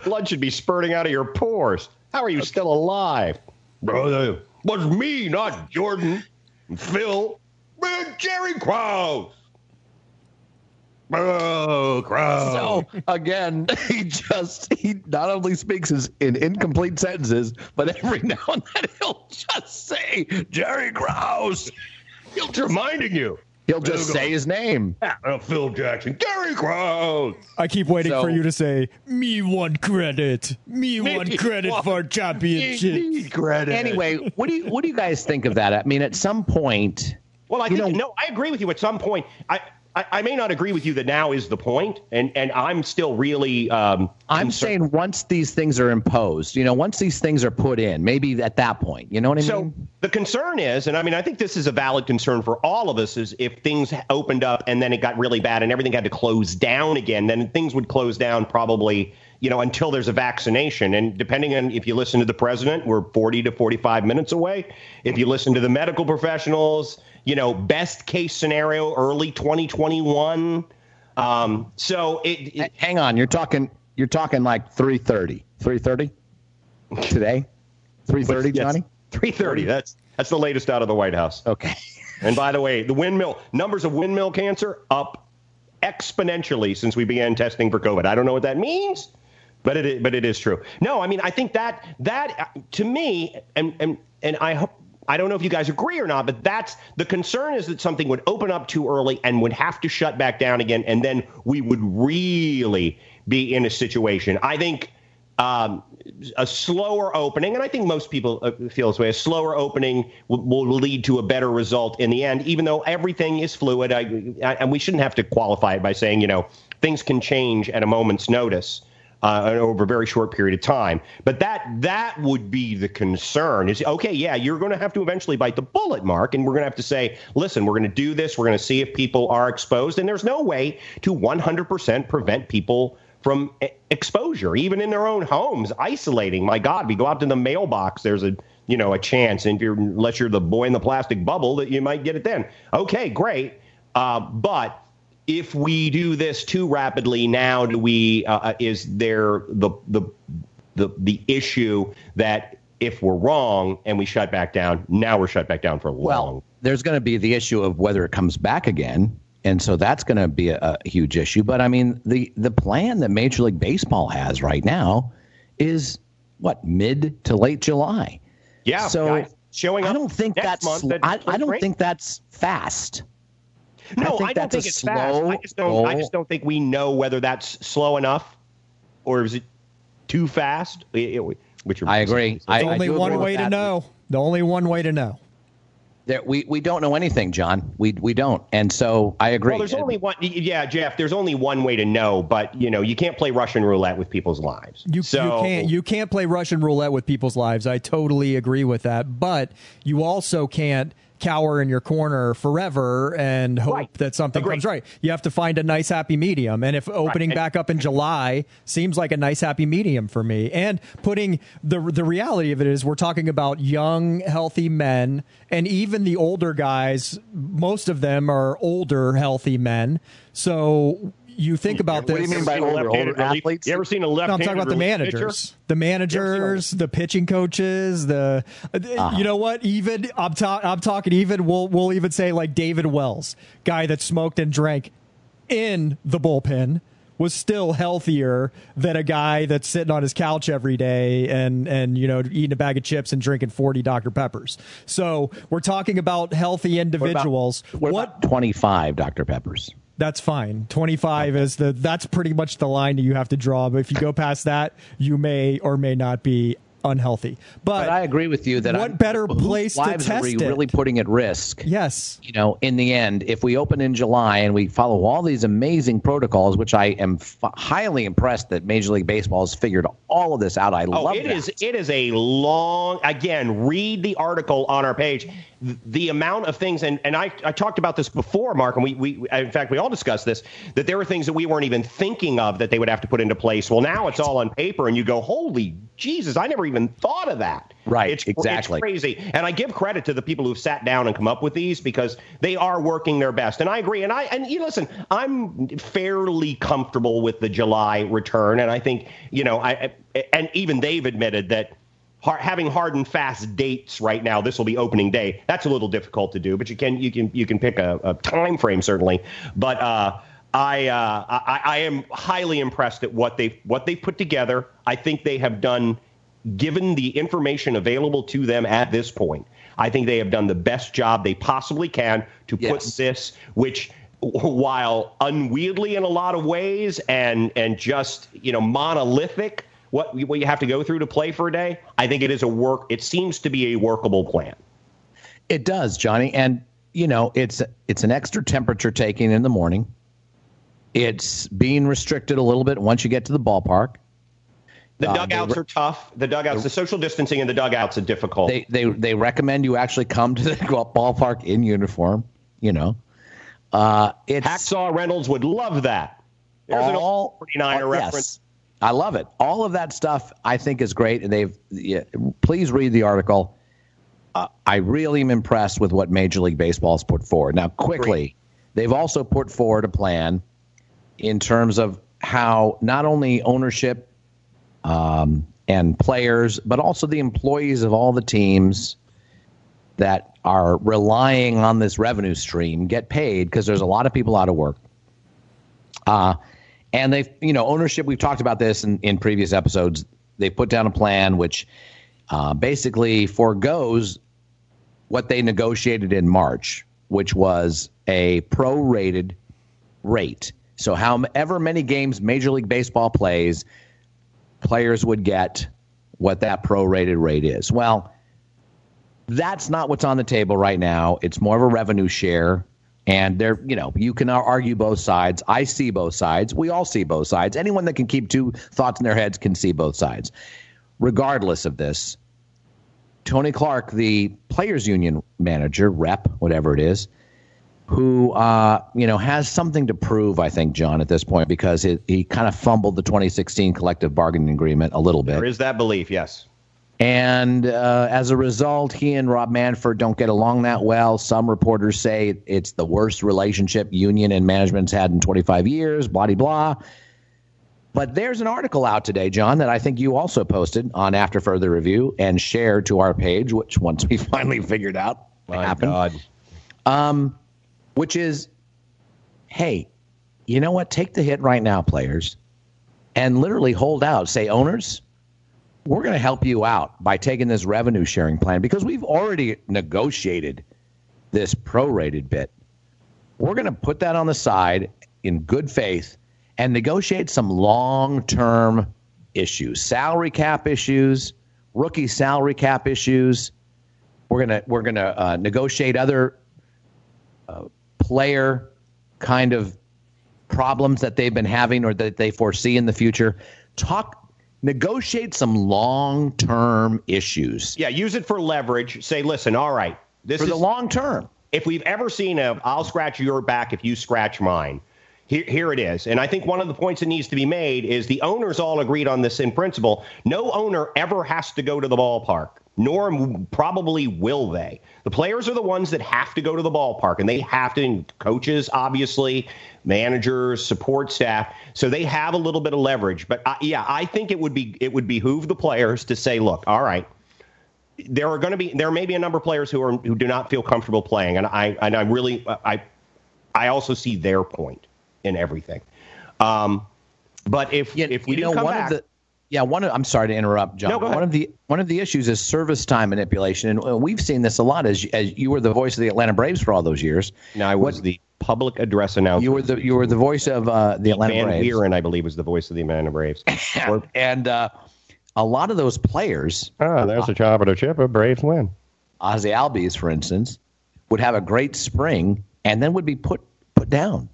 Blood should be spurting out of your pores. How are you still alive? Brother, was me, not Jordan, Phil, but Jerry Krause. Oh, Krause. So again, he just he not only speaks his, in incomplete sentences, but every now and then he'll just say Jerry Krause. He'll just, reminding you. He'll just say his name. Uh, Phil Jackson, Gary Krause. I keep waiting so, for you to say me one credit, me, me one credit one, for championship. Me credit. Anyway, what do you what do you guys think of that? I mean, at some point. Well, I think know, no, I agree with you. At some point, I I, I, may not agree with you that now is the point, and and I'm still really. Um, I'm concerned. saying once these things are imposed, you know, once these things are put in, maybe at that point, you know what I so mean. So the concern is, and I mean, I think this is a valid concern for all of us, is if things opened up and then it got really bad and everything had to close down again, then things would close down probably you know, until there's a vaccination. And depending on if you listen to the president, we're 40 to 45 minutes away. If you listen to the medical professionals, you know, best case scenario, early 2021. Um, so it, it, hang on, you're talking, you're talking like 330, 330 today, 330, Johnny. 330. That's that's the latest out of the White House. Okay. and by the way, the windmill numbers of windmill cancer up exponentially since we began testing for COVID. I don't know what that means, but it is, but it is true. No, I mean I think that that to me and and and I hope I don't know if you guys agree or not, but that's the concern is that something would open up too early and would have to shut back down again, and then we would really be in a situation. I think um, a slower opening, and I think most people uh, feel this way. A slower opening will, will, lead to a better result in the end, even though everything is fluid. I, I, and we shouldn't have to qualify it by saying, you know, things can change at a moment's notice uh, over a very short period of time. But that that would be the concern. Is okay, yeah, you're going to have to eventually bite the bullet, Mark, and we're going to have to say, listen, we're going to do this. We're going to see if people are exposed, and there's no way to 100% prevent people from exposure, even in their own homes, isolating. My God, we go out to the mailbox. There's a you know a chance, and if you're unless you're the boy in the plastic bubble, that you might get it then. Okay, great, uh, but if we do this too rapidly now, do we uh, uh, is there the the the the issue that if we're wrong and we shut back down, now we're shut back down for a long. There's going to be the issue of whether it comes back again, and so that's going to be a, a huge issue. But I mean, the the plan that Major League Baseball has right now is what mid to late July. Yeah. So showing up I don't think that's. That I, I, don't think that's fast. No, I, I don't think it's fast. I just don't. I just don't think we know whether that's slow enough, or is it too fast? Which I agree. There's only one way to know. The only one way to know. There, we, we don't know anything, John. We we don't, and so I agree. Well, there's only one. Yeah, Jeff. There's only one way to know, but you know you can't play Russian roulette with people's lives. You, so, you can't you can't play Russian roulette with people's lives. I totally agree with that, but you also can't cower in your corner forever and hope right. that something Agreed. comes right. You have to find a nice happy medium. And if opening right. back up in July seems like a nice happy medium for me, and putting the the reality of it is we're talking about young healthy men and even the older guys, most of them are older healthy men. So you think about this. What do you mean by older, older athletes? You ever seen a left? No, I'm talking about the managers, pitcher? the managers, the pitching coaches. The uh-huh. you know what? Even I'm, ta- I'm talking. Even we'll we'll even say like David Wells, guy that smoked and drank in the bullpen was still healthier than a guy that's sitting on his couch every day and and you know eating a bag of chips and drinking 40 Dr Peppers. So, we're talking about healthy individuals. What, about, what, what about 25 Dr Peppers? That's fine. 25 is the that's pretty much the line that you have to draw. But if you go past that, you may or may not be unhealthy. But, but I agree with you that what I'm, better place to test are we it? really putting at risk? Yes. You know, in the end, if we open in July and we follow all these amazing protocols, which I am f- highly impressed that Major League Baseball has figured all of this out. I oh, love it that. is it is a long again. Read the article on our page. The amount of things, and, and I, I talked about this before, Mark, and we, we in fact we all discussed this that there were things that we weren't even thinking of that they would have to put into place. Well, now it's all on paper, and you go, holy Jesus, I never even thought of that. Right, it's, exactly. It's crazy. And I give credit to the people who've sat down and come up with these because they are working their best. And I agree. And I and you listen, I'm fairly comfortable with the July return. And I think, you know, I and even they've admitted that having hard and fast dates right now this will be opening day that's a little difficult to do but you can you can you can pick a, a time frame certainly but uh I, uh, I I am highly impressed at what they what they put together. I think they have done, given the information available to them at this point. I think they have done the best job they possibly can to yes. put this, which while unwieldy in a lot of ways and and just you know monolithic, what what you have to go through to play for a day. I think it is a work. It seems to be a workable plan. It does, Johnny, and you know it's it's an extra temperature taking in the morning it's being restricted a little bit once you get to the ballpark. The uh, dugouts uh, are tough. The dugouts, the social distancing in the dugouts are difficult. They they they recommend you actually come to the ballpark in uniform. You know, uh, it's Hacksaw Reynolds would love that. There's all, an 49er uh, reference. I love it. All of that stuff I think is great, and they've. Yeah, please read the article. Uh, I really am impressed with what Major League Baseball has put forward. Now, quickly, they've also put forward a plan in terms of how not only ownership um, and players, but also the employees of all the teams that are relying on this revenue stream get paid because there's a lot of people out of work. Uh, and they've, you know, ownership, we've talked about this in, in previous episodes. They put down a plan which uh, basically foregoes what they negotiated in March, which was a prorated rate. So, however many games Major League Baseball plays, players would get what that prorated rate is. Well, that's not what's on the table right now. It's more of a revenue share. And there, you know, you can argue both sides. I see both sides. We all see both sides. Anyone that can keep two thoughts in their heads can see both sides. Regardless of this, Tony Clark, the players' union manager, rep, whatever it is, who uh, you know has something to prove. I think John at this point because it, he kind of fumbled the 2016 collective bargaining agreement a little bit. There is that belief, yes. And uh, as a result, he and Rob Manfred don't get along that well. Some reporters say it's the worst relationship union and management's had in 25 years. Blah blah blah. But there's an article out today, John, that I think you also posted on After Further Review and shared to our page, which once we finally figured out My happened. God. Um, which is, hey, you know what? Take the hit right now, players, and literally hold out. Say, owners, we're going to help you out by taking this revenue sharing plan because we've already negotiated this prorated bit. We're going to put that on the side in good faith and negotiate some long term issues, salary cap issues, rookie salary cap issues. We're gonna we're gonna uh, negotiate other uh, player kind of problems that they've been having or that they foresee in the future. Talk, negotiate some long term issues. Yeah, use it for leverage. Say, listen, all right, this for is the long term. If we've ever seen a, I'll scratch your back if you scratch mine. Here, here it is. And I think one of the points that needs to be made is the owners all agreed on this in principle. No owner ever has to go to the ballpark, nor probably will they. The players are the ones that have to go to the ballpark, and they have to, coaches, obviously, managers, support staff. So they have a little bit of leverage. But uh, yeah, I think it would be it would behoove the players to say, look, all right, there are going to be there may be a number of players who are who do not feel comfortable playing, and I and I really I I also see their point in everything. Um, but if yeah, if we you know one back, of the yeah one of, I'm sorry to interrupt, John. No, one of the one of the issues is service time manipulation, and uh, we've seen this a lot. As as you were the voice of the Atlanta Braves for all those years. Now I was what, the public address announcer. You were the you were the voice of uh, the Atlanta Van Braves. Buren, I believe, was the voice of the Atlanta Braves. and uh, a lot of those players. Ah, there's a chop at a chip. A Braves win. Ozzie Albies, for instance, would have a great spring and then would be put put down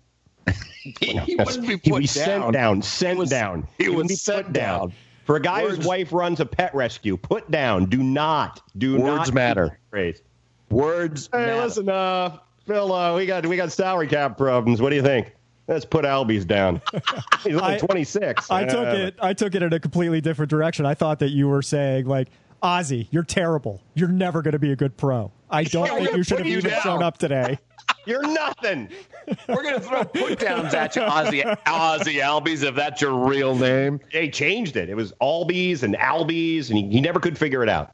he wouldn't be put he down. sent down. Sent he was, down. He, he was be sent down. down. For a guy Words, whose wife runs a pet rescue, put down. Do not. Do Words not matter. Phrase. Words. Hey, matter. listen, uh, Phil. Uh, we got we got salary cap problems. What do you think? Let's put Albies down. He's only 26. I took it. I took it in a completely different direction. I thought that you were saying like, Ozzie, you're terrible. You're never going to be a good pro. I don't think you should have even down. shown up today. You're nothing. We're gonna throw put downs at you, Ozzie Ozzie Albies, if that's your real name. They changed it. It was Albies and Albies, and he, he never could figure it out.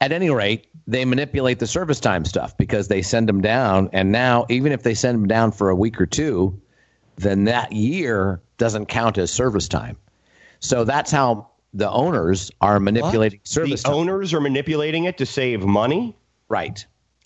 At any rate, they manipulate the service time stuff because they send them down, and now even if they send them down for a week or two, then that year doesn't count as service time. So that's how the owners are manipulating what? service. The time. owners are manipulating it to save money, right?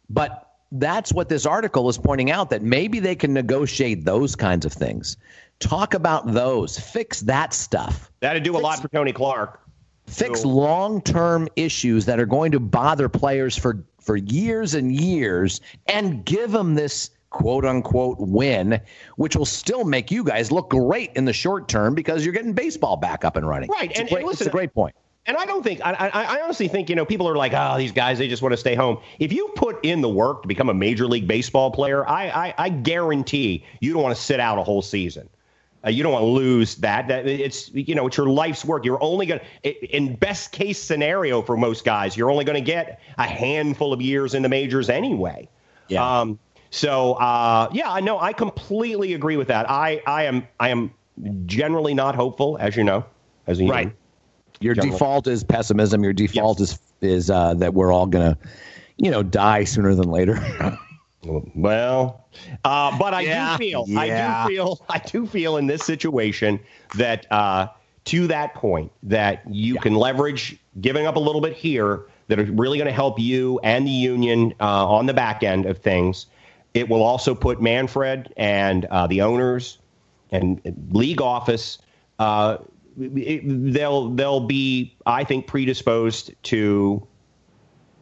But that's what this article is pointing out that maybe they can negotiate those kinds of things. Talk about those, fix that stuff. That'd do fix, a lot for Tony Clark. Fix so. long-term issues that are going to bother players for for years and years and give them this quote unquote win, which will still make you guys look great in the short term because you're getting baseball back up and running. Right. It's and, great, and listen, it's a great point. And I don't think I, I, I, honestly think you know people are like, oh, these guys they just want to stay home. If you put in the work to become a major league baseball player, I I, I guarantee you don't want to sit out a whole season. Uh, you don't want to lose that. That it's you know it's your life's work. You're only going to, in best case scenario for most guys, you're only going to get a handful of years in the majors anyway. Yeah. Um, so uh, yeah, I know I completely agree with that. I I am I am generally not hopeful, as you know, as you right. Know. Your general. default is pessimism. Your default yes. is is uh, that we're all gonna, you know, die sooner than later. well, uh, but I yeah. do feel, yeah. I do feel, I do feel in this situation that uh, to that point that you yeah. can leverage giving up a little bit here that are really going to help you and the union uh, on the back end of things. It will also put Manfred and uh, the owners and league office uh, they'll they'll be I think predisposed to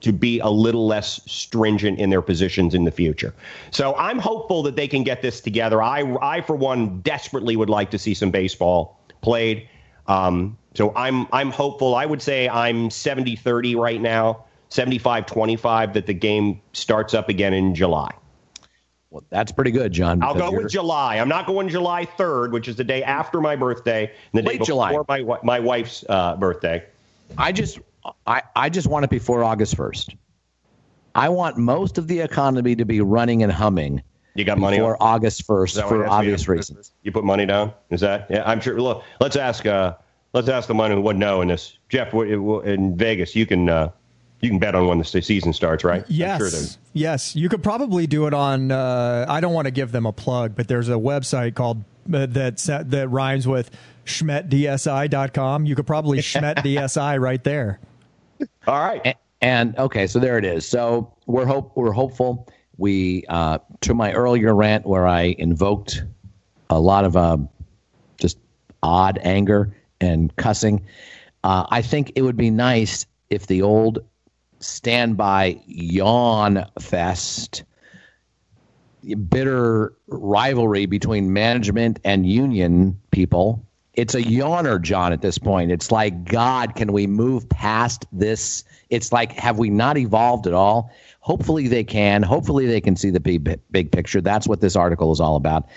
to be a little less stringent in their positions in the future. So I'm hopeful that they can get this together. I I for one desperately would like to see some baseball played. Um, so I'm I'm hopeful. I would say I'm 70-30 right now, 75-25 that the game starts up again in July. Well, that's pretty good, John. I'll go with July. I'm not going July 3rd, which is the day after my birthday, and the Late day before July. my my wife's uh, birthday. I just I, I just want it before August 1st. I want most of the economy to be running and humming. You got money for August 1st for obvious reasons. You put money down? Is that? Yeah, I'm sure. Look, let's ask. Uh, let's ask the one who would know in this. Jeff, in Vegas, you can. Uh, you can bet on when the season starts, right? Yes. Sure yes. You could probably do it on. Uh, I don't want to give them a plug, but there's a website called uh, that that rhymes with schmetdsi.com. You could probably schmetdsi right there. All right. And, and, okay, so there it is. So we're hope we're hopeful. We uh, to my earlier rant where I invoked a lot of uh, just odd anger and cussing. Uh, I think it would be nice if the old standby yawn fest bitter rivalry between management and union people. It's a yawner john at this point. It's like god can we move past this? It's like have we not evolved at all? Hopefully they can. Hopefully they can see the big, big picture. That's what this article is all about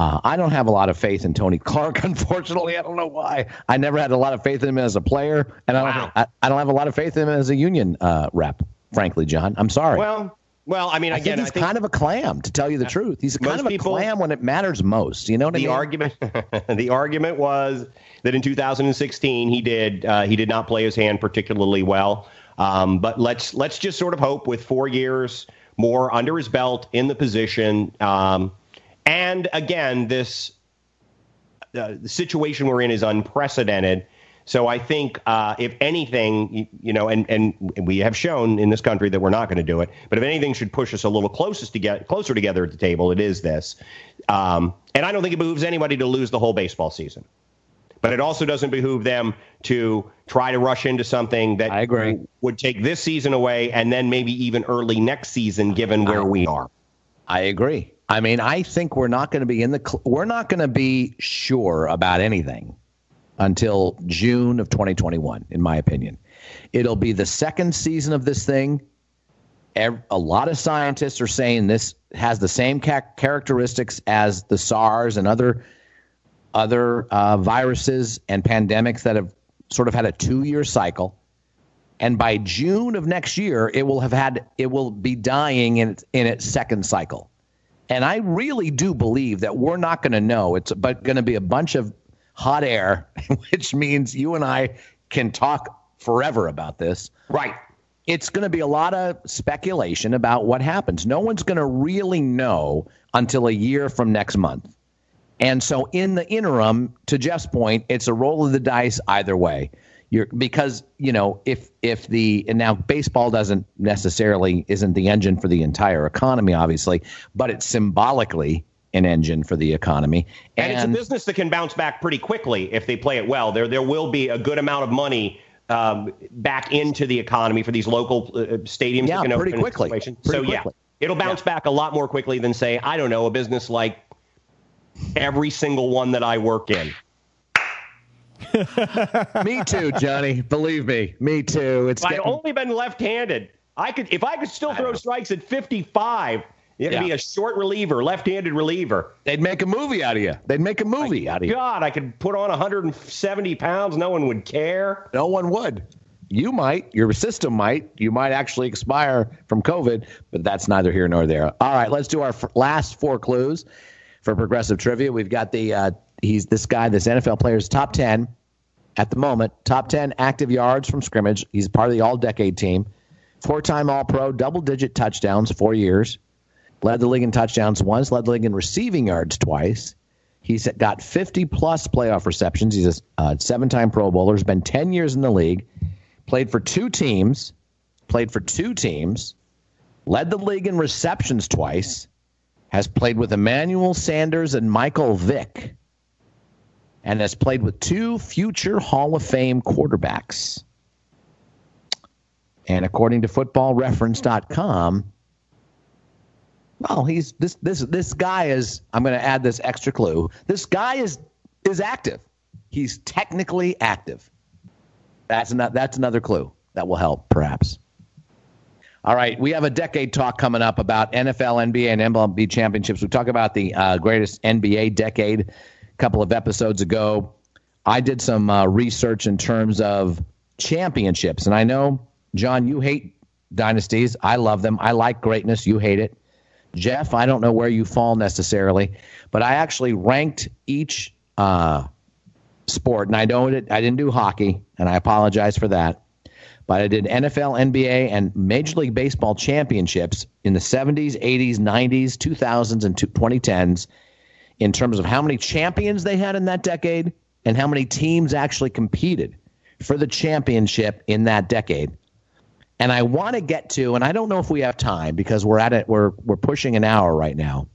uh, I don't have a lot of faith in Tony Clark, unfortunately. I don't know why. I never had a lot of faith in him as a player, and I don't. Wow. I, I, don't have a lot of faith in him as a union uh, rep. Frankly, John, I'm sorry. Well, well, I mean, again, I think he's I think kind of a clam, to tell you the truth. He's kind of a people, clam when it matters most. You know what I mean? The argument, the argument was that in 2016 he did uh, he did not play his hand particularly well. Um, but let's let's just sort of hope with four years more under his belt in the position. Um, and again, this uh, the situation we're in is unprecedented. So I think, uh, if anything, you, you, know, and, and we have shown in this country that we're not going to do it. But if anything should push us a little closest to get closer together at the table, it is this. Um, and I don't think it behooves anybody to lose the whole baseball season. But it also doesn't behoove them to try to rush into something that I agree. would take this season away and then maybe even early next season, given where we are. I agree. I mean, I think we're not going to be in the cl- we're not going to be sure about anything until June of 2021 in my opinion. It'll be the second season of this thing. A lot of scientists are saying this has the same ca- characteristics as the SARS and other other uh, viruses and pandemics that have sort of had a two-year cycle. And by June of next year, it will have had it will be dying in its, in its second cycle. And I really do believe that we're not going to know. It's but going to be a bunch of hot air, which means you and I can talk forever about this. Right. It's going to be a lot of speculation about what happens. No one's going to really know until a year from next month. And so, in the interim, to Jeff's point, it's a roll of the dice either way. You're because you know if if the and now baseball doesn't necessarily isn't the engine for the entire economy, obviously, but it's symbolically an engine for the economy. And, and it's a business that can bounce back pretty quickly if they play it well. There there will be a good amount of money um, back into the economy for these local uh, stadiums. Yeah, pretty quickly. Pretty so quickly. yeah, it'll bounce yeah. back a lot more quickly than say I don't know a business like every single one that I work in. me too, Johnny. Believe me, me too. It's I've getting... only been left-handed. I could if I could still throw strikes at 55. It'd yeah. be a short reliever, left-handed reliever. They'd make a movie out of you. They'd make a movie My out of you. God, I could put on 170 pounds. No one would care. No one would. You might. Your system might. You might actually expire from COVID, but that's neither here nor there. All right, let's do our f- last four clues for progressive trivia. We've got the uh, he's this guy, this NFL player's top 10 at the moment, top 10 active yards from scrimmage. He's part of the all decade team. Four time All Pro, double digit touchdowns, four years. Led the league in touchdowns once, led the league in receiving yards twice. He's got 50 plus playoff receptions. He's a uh, seven time Pro Bowler. Has been 10 years in the league. Played for two teams. Played for two teams. Led the league in receptions twice. Has played with Emmanuel Sanders and Michael Vick and has played with two future Hall of Fame quarterbacks. And according to footballreference.com, well, he's this this this guy is I'm going to add this extra clue. This guy is is active. He's technically active. That's not that's another clue that will help perhaps. All right, we have a decade talk coming up about NFL, NBA, and MLB championships. We talk about the uh, greatest NBA decade couple of episodes ago, I did some uh, research in terms of championships. And I know, John, you hate dynasties. I love them. I like greatness. You hate it. Jeff, I don't know where you fall necessarily, but I actually ranked each uh, sport. And I don't, I didn't do hockey, and I apologize for that. But I did NFL, NBA, and Major League Baseball championships in the 70s, 80s, 90s, 2000s, and 2010s in terms of how many champions they had in that decade and how many teams actually competed for the championship in that decade. And I want to get to, and I don't know if we have time because we're at it, we're we're pushing an hour right now.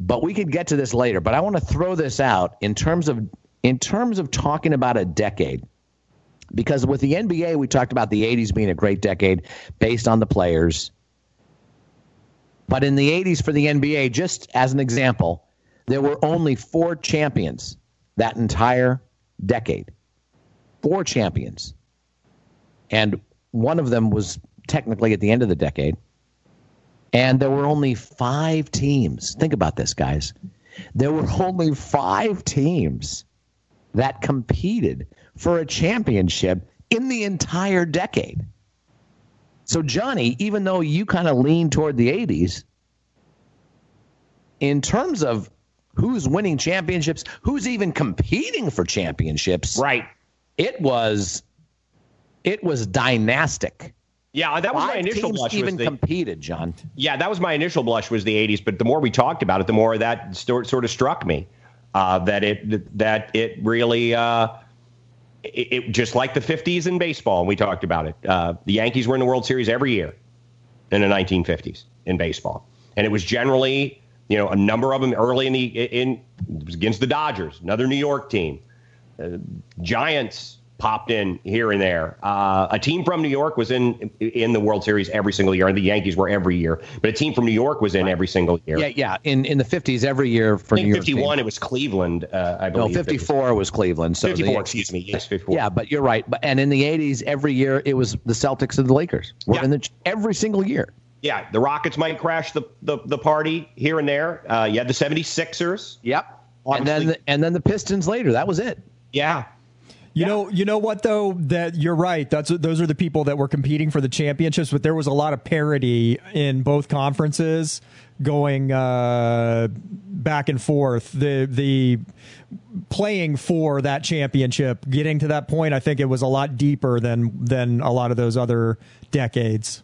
But we could get to this later. But I want to throw this out in terms of in terms of talking about a decade. Because with the NBA, we talked about the 80s being a great decade based on the players. But in the 80s for the NBA, just as an example, there were only four champions that entire decade. Four champions. And one of them was technically at the end of the decade. And there were only five teams. Think about this, guys. There were only five teams that competed for a championship in the entire decade. So, Johnny, even though you kind of lean toward the 80s, in terms of who's winning championships, who's even competing for championships, right? It was, it was dynastic. Yeah, that was Five my initial blush. Even the, competed, John. Yeah, that was my initial blush was the '80s. But the more we talked about it, the more that sort sort of struck me uh, that it that it really. Uh, it, it, just like the 50s in baseball, and we talked about it. Uh, the Yankees were in the World Series every year in the 1950s in baseball, and it was generally, you know, a number of them early in the in against the Dodgers, another New York team, uh, Giants popped in here and there. Uh, a team from New York was in in the World Series every single year, and the Yankees were every year. But a team from New York was in right. every single year. Yeah, yeah. In in the fifties, every year for New York. Fifty one, it was Cleveland. Uh, I believe. No, fifty four was Cleveland. So fifty four. Excuse me. Yes, fifty four. Yeah, but you're right. But and in the eighties, every year it was the Celtics and the Lakers. We're yeah. in the every single year. Yeah, the Rockets might crash the the, the party here and there. Uh, you had the 76ers. Yep. Obviously. And then the, and then the Pistons later. That was it. Yeah. You yeah. know, you know what though? That you're right. That's those are the people that were competing for the championships, but there was a lot of parity in both conferences going uh, back and forth. The the playing for that championship, getting to that point, I think it was a lot deeper than than a lot of those other decades.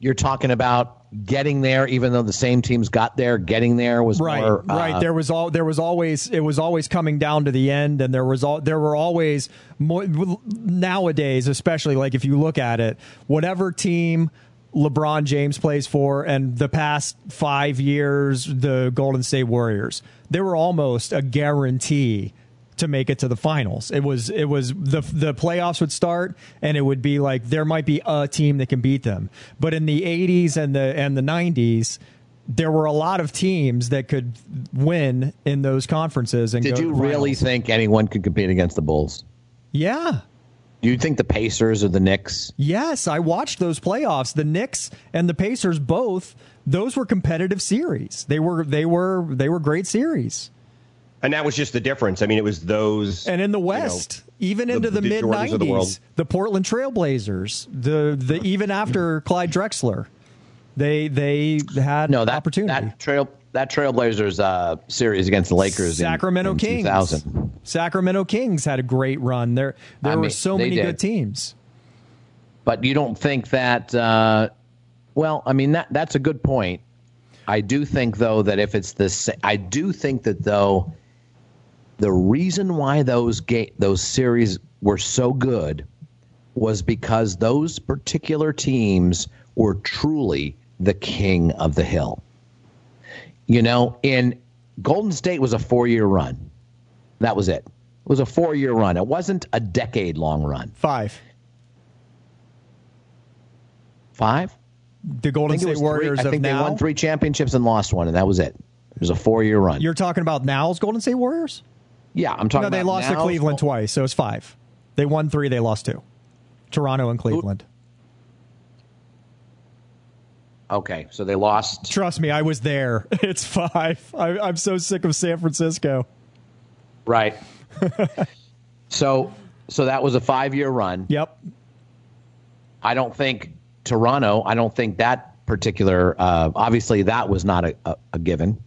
You're talking about getting there, even though the same teams got there, getting there was right. More, uh, right. There was all there was always it was always coming down to the end, and there was all there were always more nowadays, especially like if you look at it, whatever team. LeBron James plays for, and the past five years, the Golden State Warriors. They were almost a guarantee to make it to the finals. It was it was the the playoffs would start and it would be like there might be a team that can beat them. But in the 80s and the and the 90s there were a lot of teams that could win in those conferences and Did you really think anyone could compete against the Bulls? Yeah. Do you think the Pacers or the Knicks? Yes, I watched those playoffs. The Knicks and the Pacers both those were competitive series. They were they were they were great series. And that was just the difference. I mean, it was those. And in the West, you know, even into the, the mid '90s, the, the, Portland Trailblazers, the the even after Clyde Drexler, they they had no that, opportunity. That trail that Trailblazers uh, series against the Lakers, Sacramento in, in Kings, 2000. Sacramento Kings had a great run. There there I were mean, so many did. good teams. But you don't think that? Uh, well, I mean that that's a good point. I do think though that if it's the I do think that though the reason why those ga- those series were so good was because those particular teams were truly the king of the hill. You know, in Golden State was a four-year run. That was it. It was a four-year run. It wasn't a decade-long run. Five. Five. The Golden State Warriors. Three, I think now? they won three championships and lost one, and that was it. It was a four-year run. You're talking about now's Golden State Warriors? Yeah, I'm talking. No, they lost now. to Cleveland twice, so it's five. They won three, they lost two. Toronto and Cleveland. Okay, so they lost. Trust me, I was there. It's five. I, I'm so sick of San Francisco. Right. so, so that was a five-year run. Yep. I don't think Toronto. I don't think that particular. Uh, obviously, that was not a, a, a given.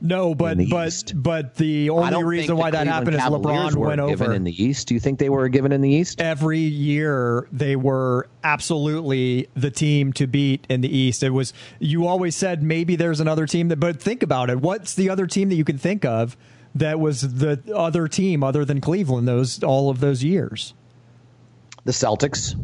No, but but East. but the only reason why that happened Cavaliers is LeBron went over Given in the East. Do you think they were given in the East? Every year they were absolutely the team to beat in the East. It was you always said maybe there's another team that but think about it. What's the other team that you can think of that was the other team other than Cleveland those all of those years? The Celtics.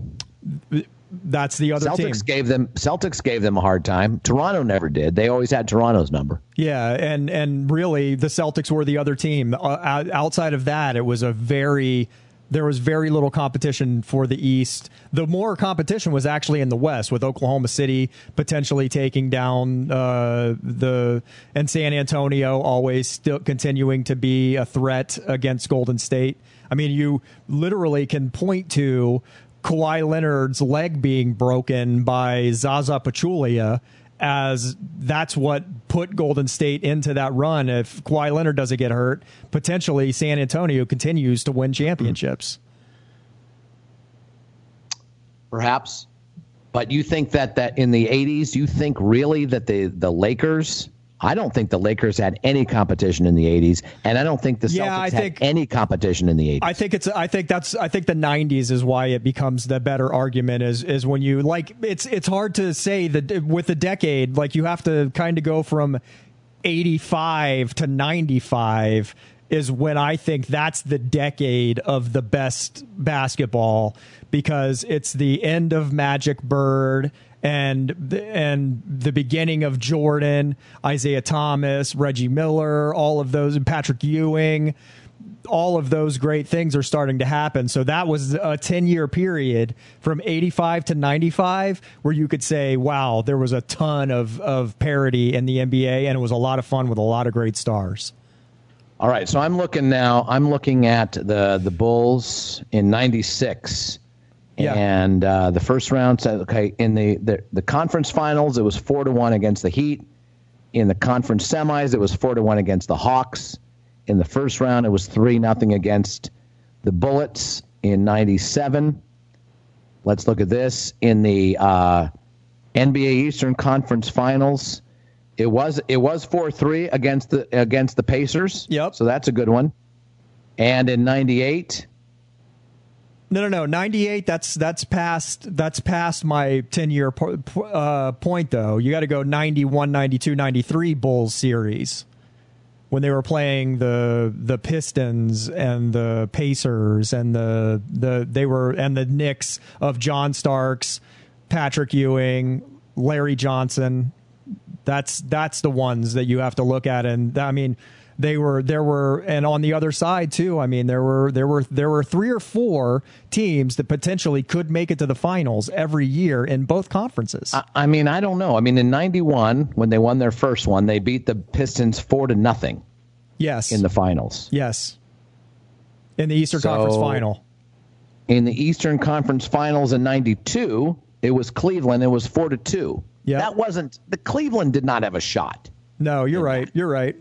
That's the other Celtics team. gave them Celtics gave them a hard time. Toronto never did. They always had Toronto's number. Yeah, and and really the Celtics were the other team. Uh, outside of that, it was a very there was very little competition for the East. The more competition was actually in the West, with Oklahoma City potentially taking down uh, the and San Antonio always still continuing to be a threat against Golden State. I mean, you literally can point to Kawhi Leonard's leg being broken by Zaza Pachulia as that's what put Golden State into that run. If Kawhi Leonard doesn't get hurt, potentially San Antonio continues to win championships. Perhaps, but you think that that in the '80s, you think really that the the Lakers I don't think the Lakers had any competition in the 80s, and I don't think the Celtics yeah, I think, had any competition in the 80s. I think it's I think that's I think the 90s is why it becomes the better argument is is when you like it's it's hard to say that with the decade like you have to kind of go from 85 to 95 is when I think that's the decade of the best basketball because it's the end of Magic Bird and the, and the beginning of Jordan, Isiah Thomas, Reggie Miller, all of those, and Patrick Ewing, all of those great things are starting to happen. So that was a 10 year period from 85 to 95 where you could say, wow, there was a ton of, of parity in the NBA and it was a lot of fun with a lot of great stars. All right, so I'm looking now. I'm looking at the the Bulls in '96 yeah. And uh, the first round said, okay, in the, the, the conference finals, it was four to one against the Heat. In the conference semis, it was four to one against the Hawks. In the first round, it was three nothing against the Bullets in '97. Let's look at this in the uh, NBA Eastern Conference Finals. It was it was four three against the against the Pacers. Yep. So that's a good one. And in '98, no, no, no. Ninety eight. That's that's past that's past my ten year po- uh, point though. You got to go 91, 92, 93 Bulls series when they were playing the the Pistons and the Pacers and the the they were and the Knicks of John Starks, Patrick Ewing, Larry Johnson. That's that's the ones that you have to look at, and I mean they were there were and on the other side too i mean there were there were there were three or four teams that potentially could make it to the finals every year in both conferences. I, I mean i don't know. I mean in 91 when they won their first one they beat the pistons 4 to nothing yes. in the finals. Yes. In the eastern so, conference final. in the eastern conference finals in 92 it was cleveland it was 4 to 2 yeah that wasn't the cleveland did not have a shot. No you're right that. you're right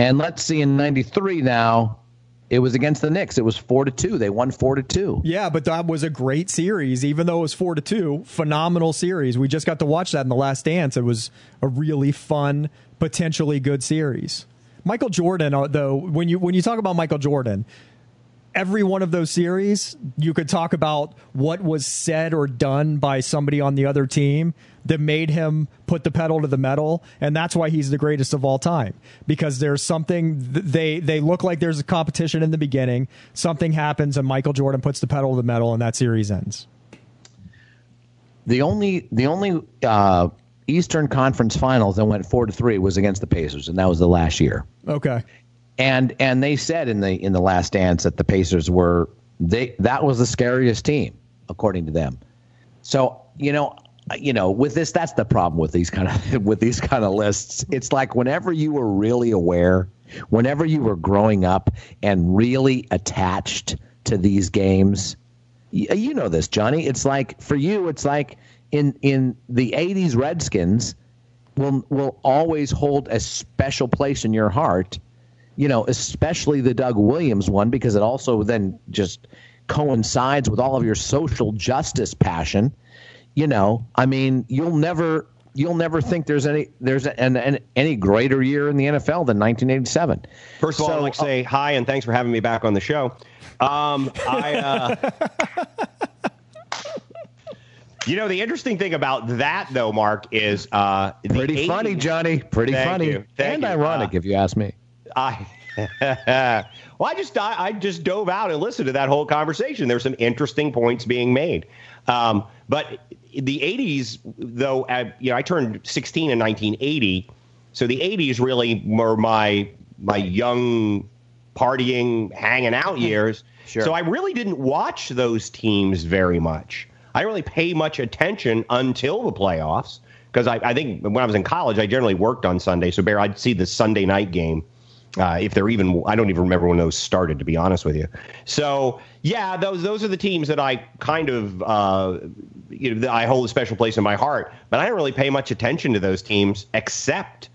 and let's see, in '93 now, it was against the Knicks. It was four to two. They won four to two. Yeah, but that was a great series, even though it was four to two. Phenomenal series. We just got to watch that in the Last Dance. It was a really fun, potentially good series. Michael Jordan, uh, though, when you when you talk about Michael Jordan, every one of those series, you could talk about what was said or done by somebody on the other team that made him put the pedal to the metal, and that's why he's the greatest of all time. Because there's something they they look like there's a competition in the beginning, something happens, and Michael Jordan puts the pedal to the metal, and that series ends. The only the only uh, Eastern Conference Finals that went four to three was against the Pacers, and that was the last year. Okay and and they said in the in the last dance that the Pacers were they that was the scariest team according to them. So you know you know with this that's the problem with these kind of with these kind of lists. It's like whenever you were really aware, whenever you were growing up and really attached to these games. You know this, Johnny. It's like for you, it's like in in the '80s Redskins will will always hold a special place in your heart you know, especially the Doug Williams one, because it also then just coincides with all of your social justice passion. You know, I mean, you'll never you'll never think there's any there's an, an, any greater year in the NFL than 1987. First of all, I'd like to say hi and thanks for having me back on the show. Um, I. Uh, You know, the interesting thing about that, though, Mark, is uh, pretty 80s, funny, Johnny. Pretty funny, and you. ironic, uh, if you ask me I well, I just I, I, just dove out and listened to that whole conversation. There's some interesting points being made, um, but the '80s, though, I, you know, I turned 16 in 1980, so the '80s really were my my young partying, hanging out years. Sure. So I really didn't watch those teams very much. I didn't really pay much attention until the playoffs because I, I, think when I was in college, I generally worked on Sunday. So, Bear, I'd see the Sunday night game. Uh, if they're even, I don't even remember when those started, to be honest with you. So, yeah, those those are the teams that I kind of, uh, you know, I hold a special place in my heart. But I don't really pay much attention to those teams except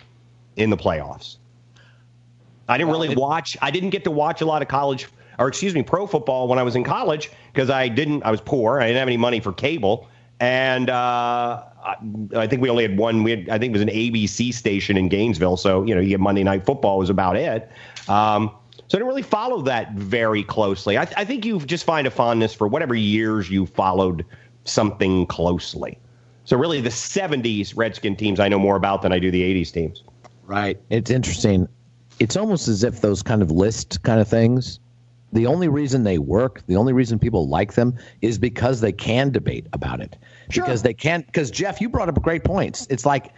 in the playoffs. I didn't really watch. I didn't get to watch a lot of college or excuse me, pro football when I was in college because I didn't, I was poor. I didn't have any money for cable. And uh, I, think we only had one. We had, I think it was an ABC station in Gainesville. So, you know, you get Monday Night Football was about it. Um, so I didn't really follow that very closely. I, th- I think you just find a fondness for whatever years you followed something closely. So really, the '70s Redskin teams I know more about than I do the '80s teams. Right. It's interesting. It's almost as if those kind of list kind of things the only reason they work, the only reason people like them is because they can debate about it. Sure. Because they can't. Because Jeff, you brought up great points. It's like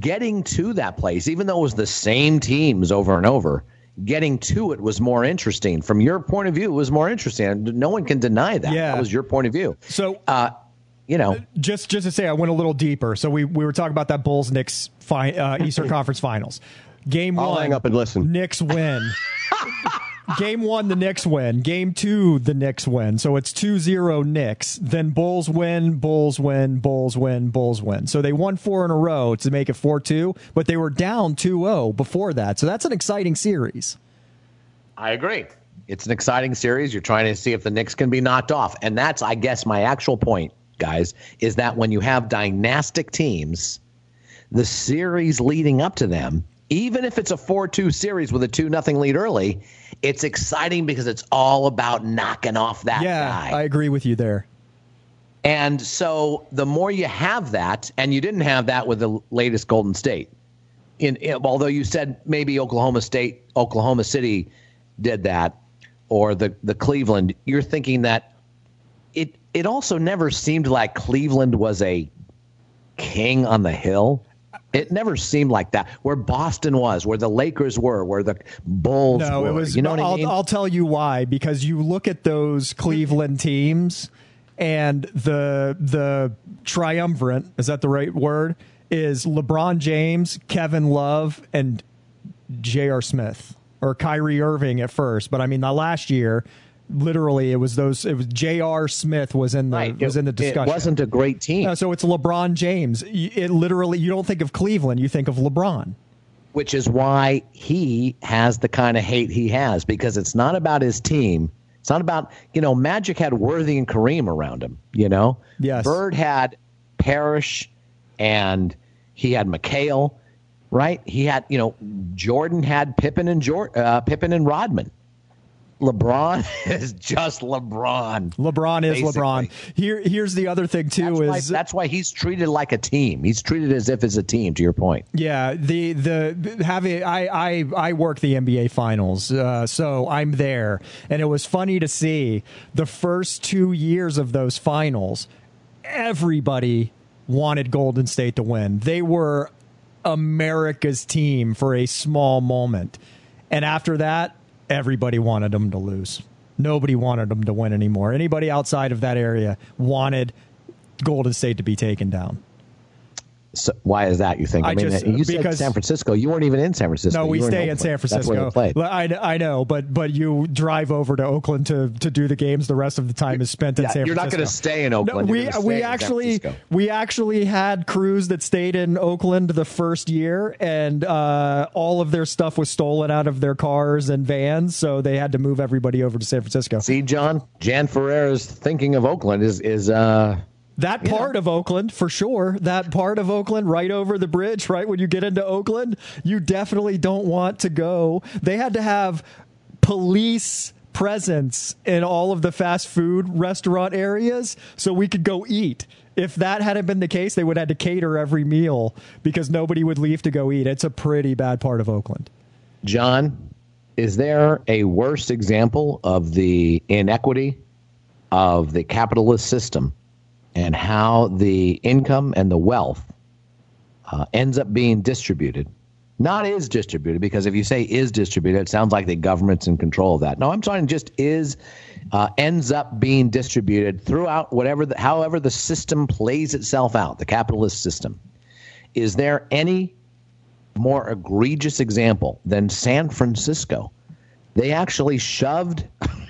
getting to that place, even though it was the same teams over and over. Getting to it was more interesting. From your point of view, it was more interesting. No one can deny that. Yeah. That was your point of view. So, uh, you know, just just to say, I went a little deeper. So we we were talking about that Bulls Knicks fi- uh, Eastern Conference Finals. Game I'll one, hang up and listen. Knicks win. Game one, the Knicks win. Game two, the Knicks win. So it's 2 0 Knicks. Then Bulls win, Bulls win, Bulls win, Bulls win. So they won four in a row to make it 4 2, but they were down 2 0 before that. So that's an exciting series. I agree. It's an exciting series. You're trying to see if the Knicks can be knocked off. And that's, I guess, my actual point, guys, is that when you have dynastic teams, the series leading up to them even if it's a 4-2 series with a 2 nothing lead early, it's exciting because it's all about knocking off that yeah, guy. I agree with you there. And so the more you have that, and you didn't have that with the latest Golden State. In, in although you said maybe Oklahoma State, Oklahoma City did that, or the the Cleveland, you're thinking that it it also never seemed like Cleveland was a king on the hill. It never seemed like that. Where Boston was, where the Lakers were, where the Bulls no, were. it was. You know what I'll, I mean? I'll tell you why. Because you look at those Cleveland teams, and the the triumvirate is that the right word? Is LeBron James, Kevin Love, and J.R. Smith or Kyrie Irving at first. But I mean, the last year literally it was those it was J.R. Smith was in the right. was in the discussion. It wasn't a great team. Uh, so it's LeBron James. It literally you don't think of Cleveland, you think of LeBron. Which is why he has the kind of hate he has because it's not about his team. It's not about, you know, Magic had Worthy and Kareem around him, you know? Yes. Bird had Parrish and he had McHale, right? He had, you know, Jordan had Pippen and Jor- uh, Pippen and Rodman. LeBron is just LeBron. LeBron is basically. LeBron. Here, here's the other thing too that's is why, that's why he's treated like a team. He's treated as if it's a team. To your point. Yeah, the the having I I I work the NBA finals, uh, so I'm there, and it was funny to see the first two years of those finals. Everybody wanted Golden State to win. They were America's team for a small moment, and after that everybody wanted them to lose. Nobody wanted them to win anymore. Anybody outside of that area wanted Golden State to be taken down. So why is that? You think? I, I mean, just, you said San Francisco. You weren't even in San Francisco. No, we you stay in, in San Francisco. I, I know, but but you drive over to Oakland to, to do the games. The rest of the time is spent in yeah, San Francisco. You're not going to stay in Oakland. No, we we actually we actually had crews that stayed in Oakland the first year, and uh, all of their stuff was stolen out of their cars and vans, so they had to move everybody over to San Francisco. See, John, Jan Ferreira's thinking of Oakland is is. Uh, that part of Oakland, for sure. That part of Oakland, right over the bridge, right when you get into Oakland, you definitely don't want to go. They had to have police presence in all of the fast food restaurant areas so we could go eat. If that hadn't been the case, they would have had to cater every meal because nobody would leave to go eat. It's a pretty bad part of Oakland. John, is there a worse example of the inequity of the capitalist system and how the income and the wealth uh, ends up being distributed? Not is distributed, because if you say is distributed, it sounds like the government's in control of that. No, I'm talking just is uh, ends up being distributed throughout whatever, the, however, the system plays itself out, the capitalist system. Is there any more egregious example than San Francisco? They actually shoved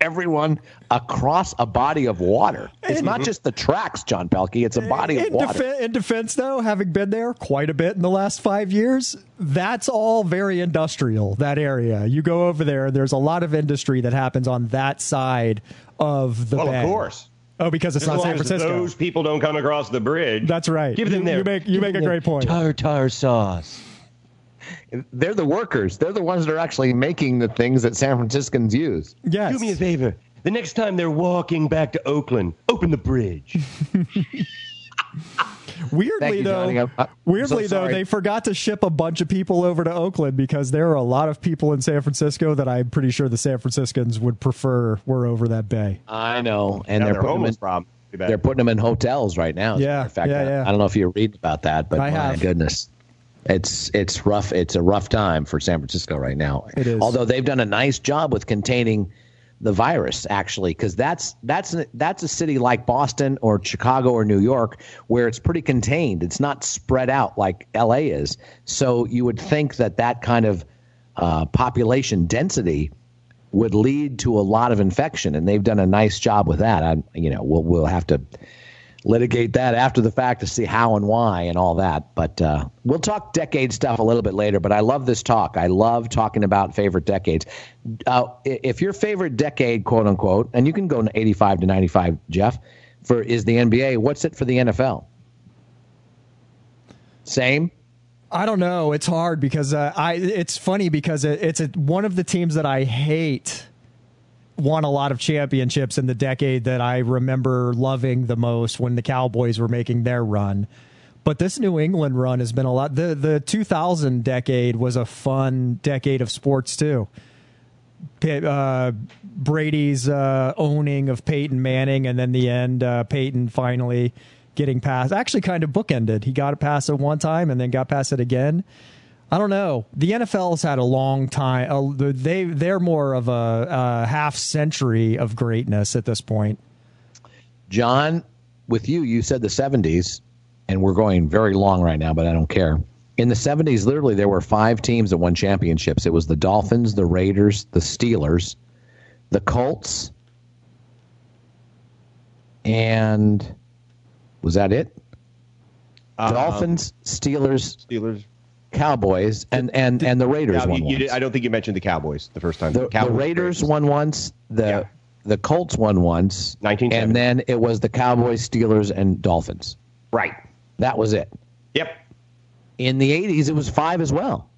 everyone across a body of water. It's not just the tracks, John Pelkey. It's a body of water. Def- in defense, though, having been there quite a bit in the last five years, that's all very industrial. That area, you go over there, there's a lot of industry that happens on that side of the. Well, bay. of course. Oh, because it's as not San Francisco. Those people don't come across the bridge. That's right. Give them you, their. You make, you make a great point. Tartar sauce. They're the workers. They're the ones that are actually making the things that San Franciscans use. Yes. Do me a favor. The next time they're walking back to Oakland, open the bridge. weirdly you, though, weirdly so though, they forgot to ship a bunch of people over to Oakland because there are a lot of people in San Francisco that I'm pretty sure the San Franciscans would prefer were over that bay. I know, and they're, they're putting them in, problem. They're putting them in hotels right now. Yeah, in fact, yeah, I. I don't know if you read about that, but I my have. goodness, it's it's rough. It's a rough time for San Francisco right now. It is. Although they've done a nice job with containing the virus, actually, because that's that's that's a city like Boston or Chicago or New York where it's pretty contained. It's not spread out like L.A. is. So you would think that that kind of uh, population density would lead to a lot of infection, and they've done a nice job with that. I, you know, we'll we'll have to litigate that after the fact to see how and why and all that. But uh, we'll talk decade stuff a little bit later. But I love this talk. I love talking about favorite decades. Uh, if your favorite decade, quote unquote, and you can go 85 to 95, Jeff, for is the NBA. What's it for the NFL? Same. I don't know. It's hard because uh, I. It's funny because it, it's a, one of the teams that I hate won a lot of championships in the decade that I remember loving the most when the Cowboys were making their run. But this New England run has been a lot. The the 2000 decade was a fun decade of sports too. Uh, Brady's uh, owning of Peyton Manning, and then the end, uh, Peyton finally getting past. Actually, kind of bookended. He got it past it one time, and then got past it again. I don't know. The NFL's had a long time. Uh, they they're more of a, a, half century of greatness at this point. John, with you, you said the '70s, and we're going very long right now, but I don't care. In the '70s, literally, there were five teams that won championships. It was the Dolphins, the Raiders, the Steelers, the Colts, and was that it? Uh, Dolphins, Steelers, Steelers, Cowboys and and and the Raiders you, once. I don't think you mentioned the Cowboys the first time. The, the, the Raiders won once. The yeah. the Colts won once. And then it was the Cowboys, Steelers, and Dolphins. Right. That was it. Yep. In the '80s, it was five as well.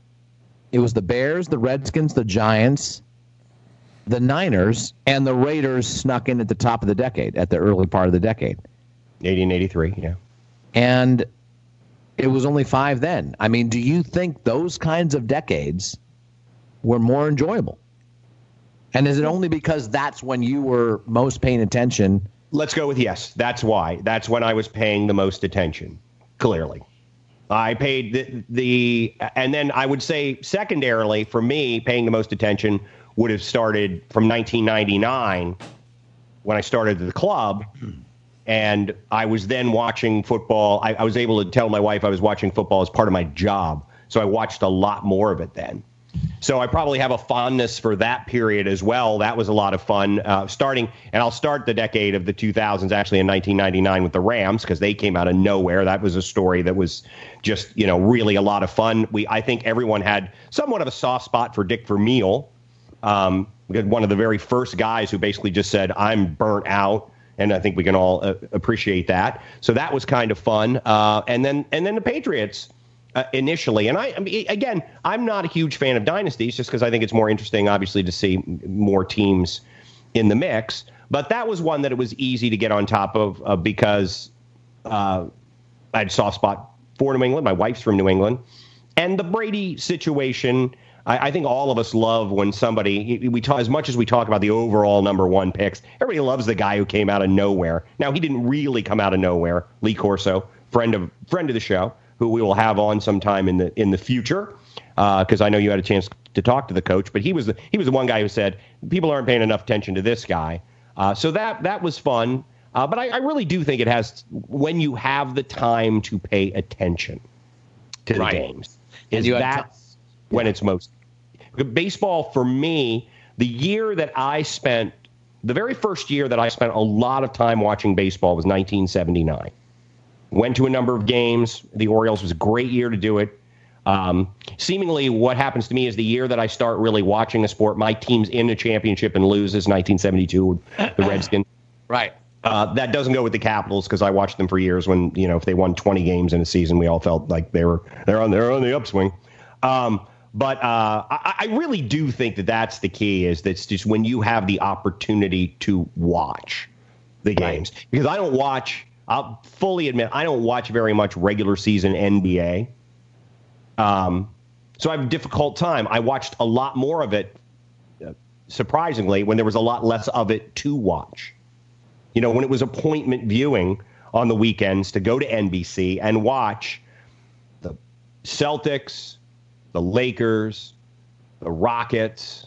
It was the Bears, the Redskins, the Giants, the Niners, and the Raiders snuck in at the top of the decade, at the early part of the decade. 1883, yeah. And it was only five then. I mean, do you think those kinds of decades were more enjoyable? And is it only because that's when you were most paying attention? Let's go with yes. That's why. That's when I was paying the most attention, clearly. I paid the, the and then I would say secondarily for me, paying the most attention would have started from 1999 when I started the club and I was then watching football. I, I, was able to tell my wife I was watching football as part of my job, so I watched a lot more of it then. So I probably have a fondness for that period as well. That was a lot of fun. Uh, starting, and I'll start the decade of the 2000s actually in 1999 with the Rams because they came out of nowhere. That was a story that was just you know really a lot of fun. We I think everyone had somewhat of a soft spot for Dick Vermeil. Um, one of the very first guys who basically just said, "I'm burnt out." And I think we can all uh, appreciate that. So that was kind of fun. Uh, and then and then the Patriots uh, initially, and I, I mean, again, I'm not a huge fan of dynasties just because I think it's more interesting, obviously, to see more teams in the mix. But that was one that it was easy to get on top of because uh, I had soft spot for New England. My wife's from New England, and the Brady situation. I, I, think all of us love when somebody we talk as much as we talk about the overall number one picks. Everybody loves the guy who came out of nowhere. Now he didn't really come out of nowhere. Lee Corso, friend of friend of the show, who we will have on sometime in the in the future, because uh, I know you had a chance to talk to the coach. But he was the, he was the one guy who said people aren't paying enough attention to this guy. Uh, so that that was fun. Uh, but I, I, really do think it has when you have the time to pay attention to the right. games. Is that when it's most baseball for me? The year that I spent, the very first year that I spent a lot of time watching baseball was 1979. Went to a number of games. The Orioles was a great year to do it. Um, seemingly, what happens to me is the year that I start really watching a sport, my team's in a championship and loses 1972, the Redskins. right. Uh, that doesn't go with the Capitals because I watched them for years. When you know, if they won 20 games in a season, we all felt like they were they're on they're on the upswing. Um, but uh, I, I, really do think that that's the key. Is that's just when you have the opportunity to watch the games because I don't watch. I'll fully admit I don't watch very much regular season NBA. Um, so I have a difficult time. I watched a lot more of it, uh, surprisingly, when there was a lot less of it to watch. You know, when it was appointment viewing on the weekends to go to NBC and watch the Celtics, the Lakers, the Rockets,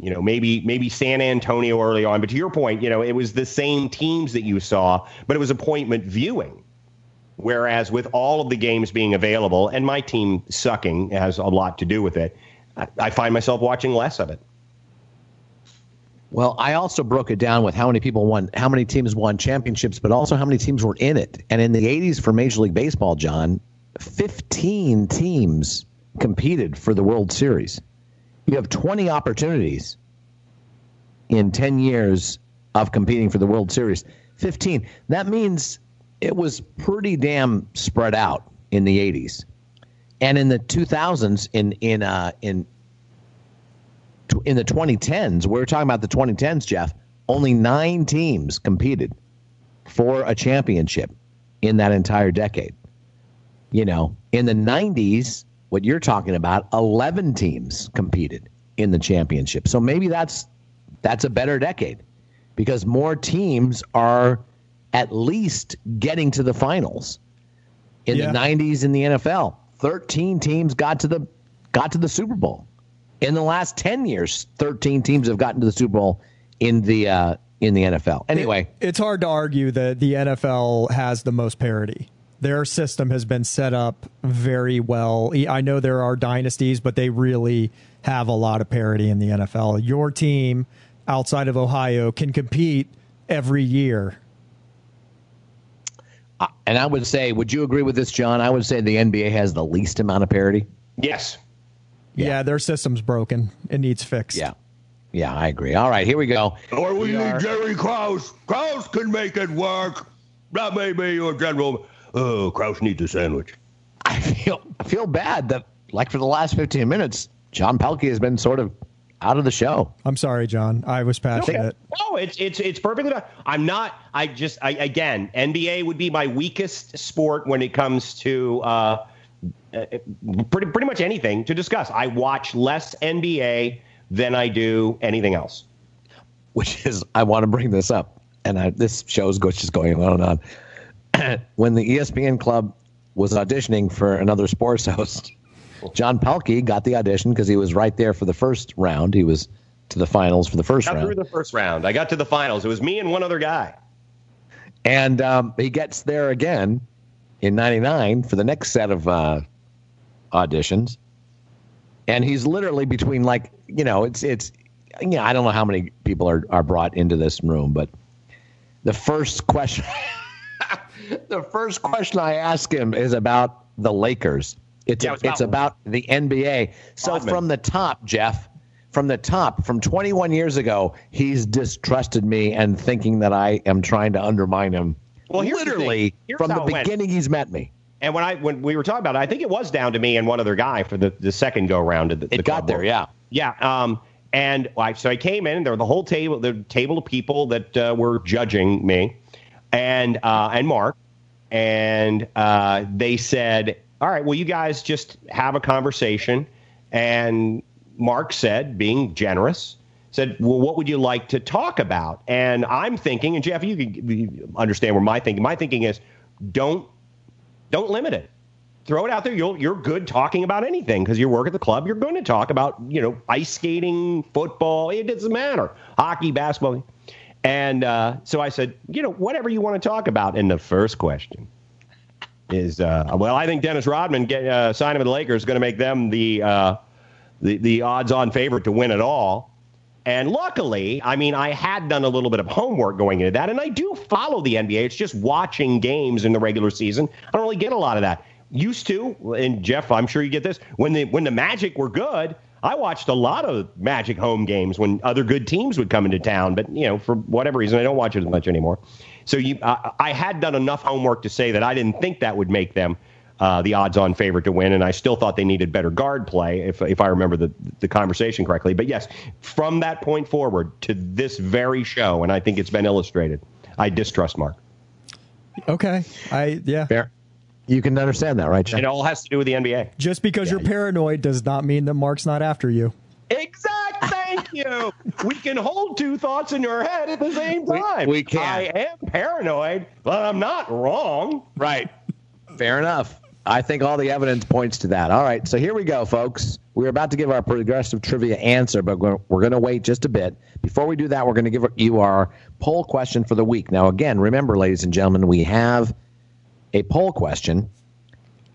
you know, maybe maybe San Antonio early on. But to your point, you know, it was the same teams that you saw, but it was appointment viewing. Whereas with all of the games being available and my team sucking has a lot to do with it, I, I find myself watching less of it. Well, I also broke it down with how many people won, how many teams won championships, but also how many teams were in it. And in the 80s for Major League Baseball, John, 15 teams competed for the World Series. You have 20 opportunities in 10 years of competing for the World Series. 15. That means it was pretty damn spread out in the 80s. And in the 2000s in in uh in in the 2010s, we are talking about the 2010s, Jeff, only 9 teams competed for a championship in that entire decade. You know, in the 90s, what you're talking about, 11 teams competed in the championship. So maybe that's that's a better decade because more teams are at least getting to the finals. In yeah. the 90s in the NFL, 13 teams got to the got to the Super Bowl. In the last 10 years, 13 teams have gotten to the Super Bowl in the uh, in the NFL. Anyway, it, it's hard to argue that the NFL has the most parity their system has been set up very well. I know there are dynasties, but they really have a lot of parity in the NFL. Your team outside of Ohio can compete every year. Uh, and I would say, would you agree with this, John? I would say the NBA has the least amount of parity. Yes. Yeah, yeah their system's broken. It needs fixed. Yeah. Yeah, I agree. All right, here we go. Or we, we need are... Jerry Krause. Krause can make it work. That may be your general Oh, Krause needs a sandwich. I feel I feel bad that like for the last 15 minutes, John Pelkey has been sort of out of the show. I'm sorry, John. I was passionate. No, it's it's it's perfectly. Fine. I'm not. I just I, again, NBA would be my weakest sport when it comes to uh, uh, pretty pretty much anything to discuss. I watch less NBA than I do anything else. Which is, I want to bring this up, and I, this show is just going on and on. when the ESPN club was auditioning for another sports host, John Pelkey got the audition because he was right there for the first round. He was to the finals for the first got round. Through the first round, I got to the finals. It was me and one other guy. And um, he gets there again in '99 for the next set of uh, auditions, and he's literally between like you know it's it's you know I don't know how many people are are brought into this room, but the first question. the first question I ask him is about the Lakers. It's yeah, it's about the NBA. So Bodman. from the top, Jeff, from the top, from 21 years ago, he's distrusted me and thinking that I am trying to undermine him. Well, literally the from the beginning, he's met me. And when I when we were talking about it, I think it was down to me and one other guy for the, the second go round. The, it got there, yeah, yeah. Um, and I, so I came in, and there were the whole table, the table of people that uh, were judging me, and uh, and Mark, and uh, they said, "All right, well, you guys just have a conversation, And Mark said, being generous, said, "Well, what would you like to talk about?" And I'm thinking, and Jeff, you can understand where my thinking. My thinking is, don't don't limit it. Throw it out there. You're you're good talking about anything because you work at the club. You're going to talk about you know ice skating, football. It doesn't matter. Hockey, basketball. And uh, so I said, you know, whatever you want to talk about. And the first question is, uh, well, I think Dennis Rodman get, uh, signing with the Lakers is going to make them the, uh, the the odds-on favorite to win it all. And luckily, I mean, I had done a little bit of homework going into that, and I do follow the NBA. It's just watching games in the regular season. I don't really get a lot of that. Used to, and Jeff, I'm sure you get this when the when the Magic were good. I watched a lot of Magic home games when other good teams would come into town, but you know, for whatever reason, I don't watch it as much anymore. So you, I, I had done enough homework to say that I didn't think that would make them uh, the odds-on favorite to win, and I still thought they needed better guard play, if if I remember the the conversation correctly. But yes, from that point forward to this very show, and I think it's been illustrated, I distrust Mark. Okay, I yeah. Fair. You can understand that, right? Jeff? It all has to do with the NBA. Just because yeah. you're paranoid does not mean that Mark's not after you. Exact. Thank you. we can hold two thoughts in your head at the same time. We, we can. I am paranoid, but I'm not wrong. Right. Fair enough. I think all the evidence points to that. All right, so here we go, folks. We're about to give our progressive trivia answer, but we're, we're going to wait just a bit. Before we do that, we're going to give you our poll question for the week. Now, again, remember, ladies and gentlemen, we have a poll question,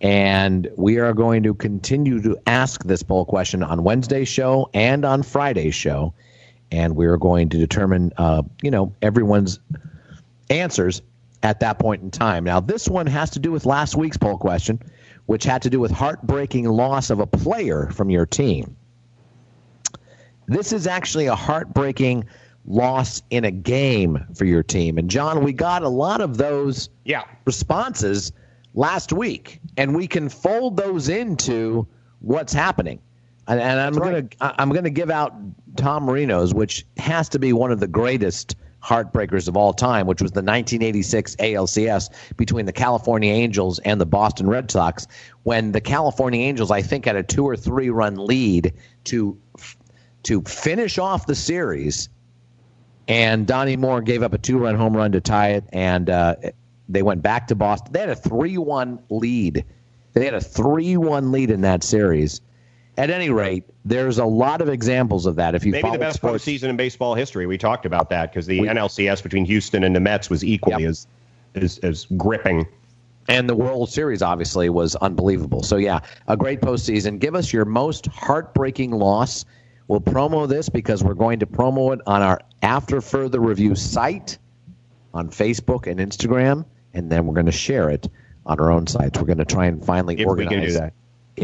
and we are going to continue to ask this poll question on Wednesday's show and on Friday's show, and we are going to determine, uh, you know, everyone's answers at that point in time. Now, this one has to do with last week's poll question, which had to do with heartbreaking loss of a player from your team. This is actually a heartbreaking loss in a game for your team. And John, we got a lot of those yeah. responses last week, and we can fold those into what's happening. And, and I'm going to I'm to give out Tom Marino's, which has to be one of the greatest heartbreakers of all time, which was the 1986 ALCS between the California Angels and the Boston Red Sox, when the California Angels, I think, had a two or three run lead to to finish off the series and Donnie Moore gave up a two run home run to tie it, and uh, they went back to Boston. They had a 3 1 lead. They had a 3 1 lead in that series. At any rate, there's a lot of examples of that. If you maybe the best sports, postseason in baseball history, we talked about that because the we, NLCS between Houston and the Mets was equally yep. as, as as gripping. And the World Series obviously was unbelievable. So yeah, a great postseason. Give us your most heartbreaking loss We'll promo this because we're going to promo it on our After Further Review site on Facebook and Instagram, and then we're going to share it on our own sites. We're going to try and finally if organize. we can do that.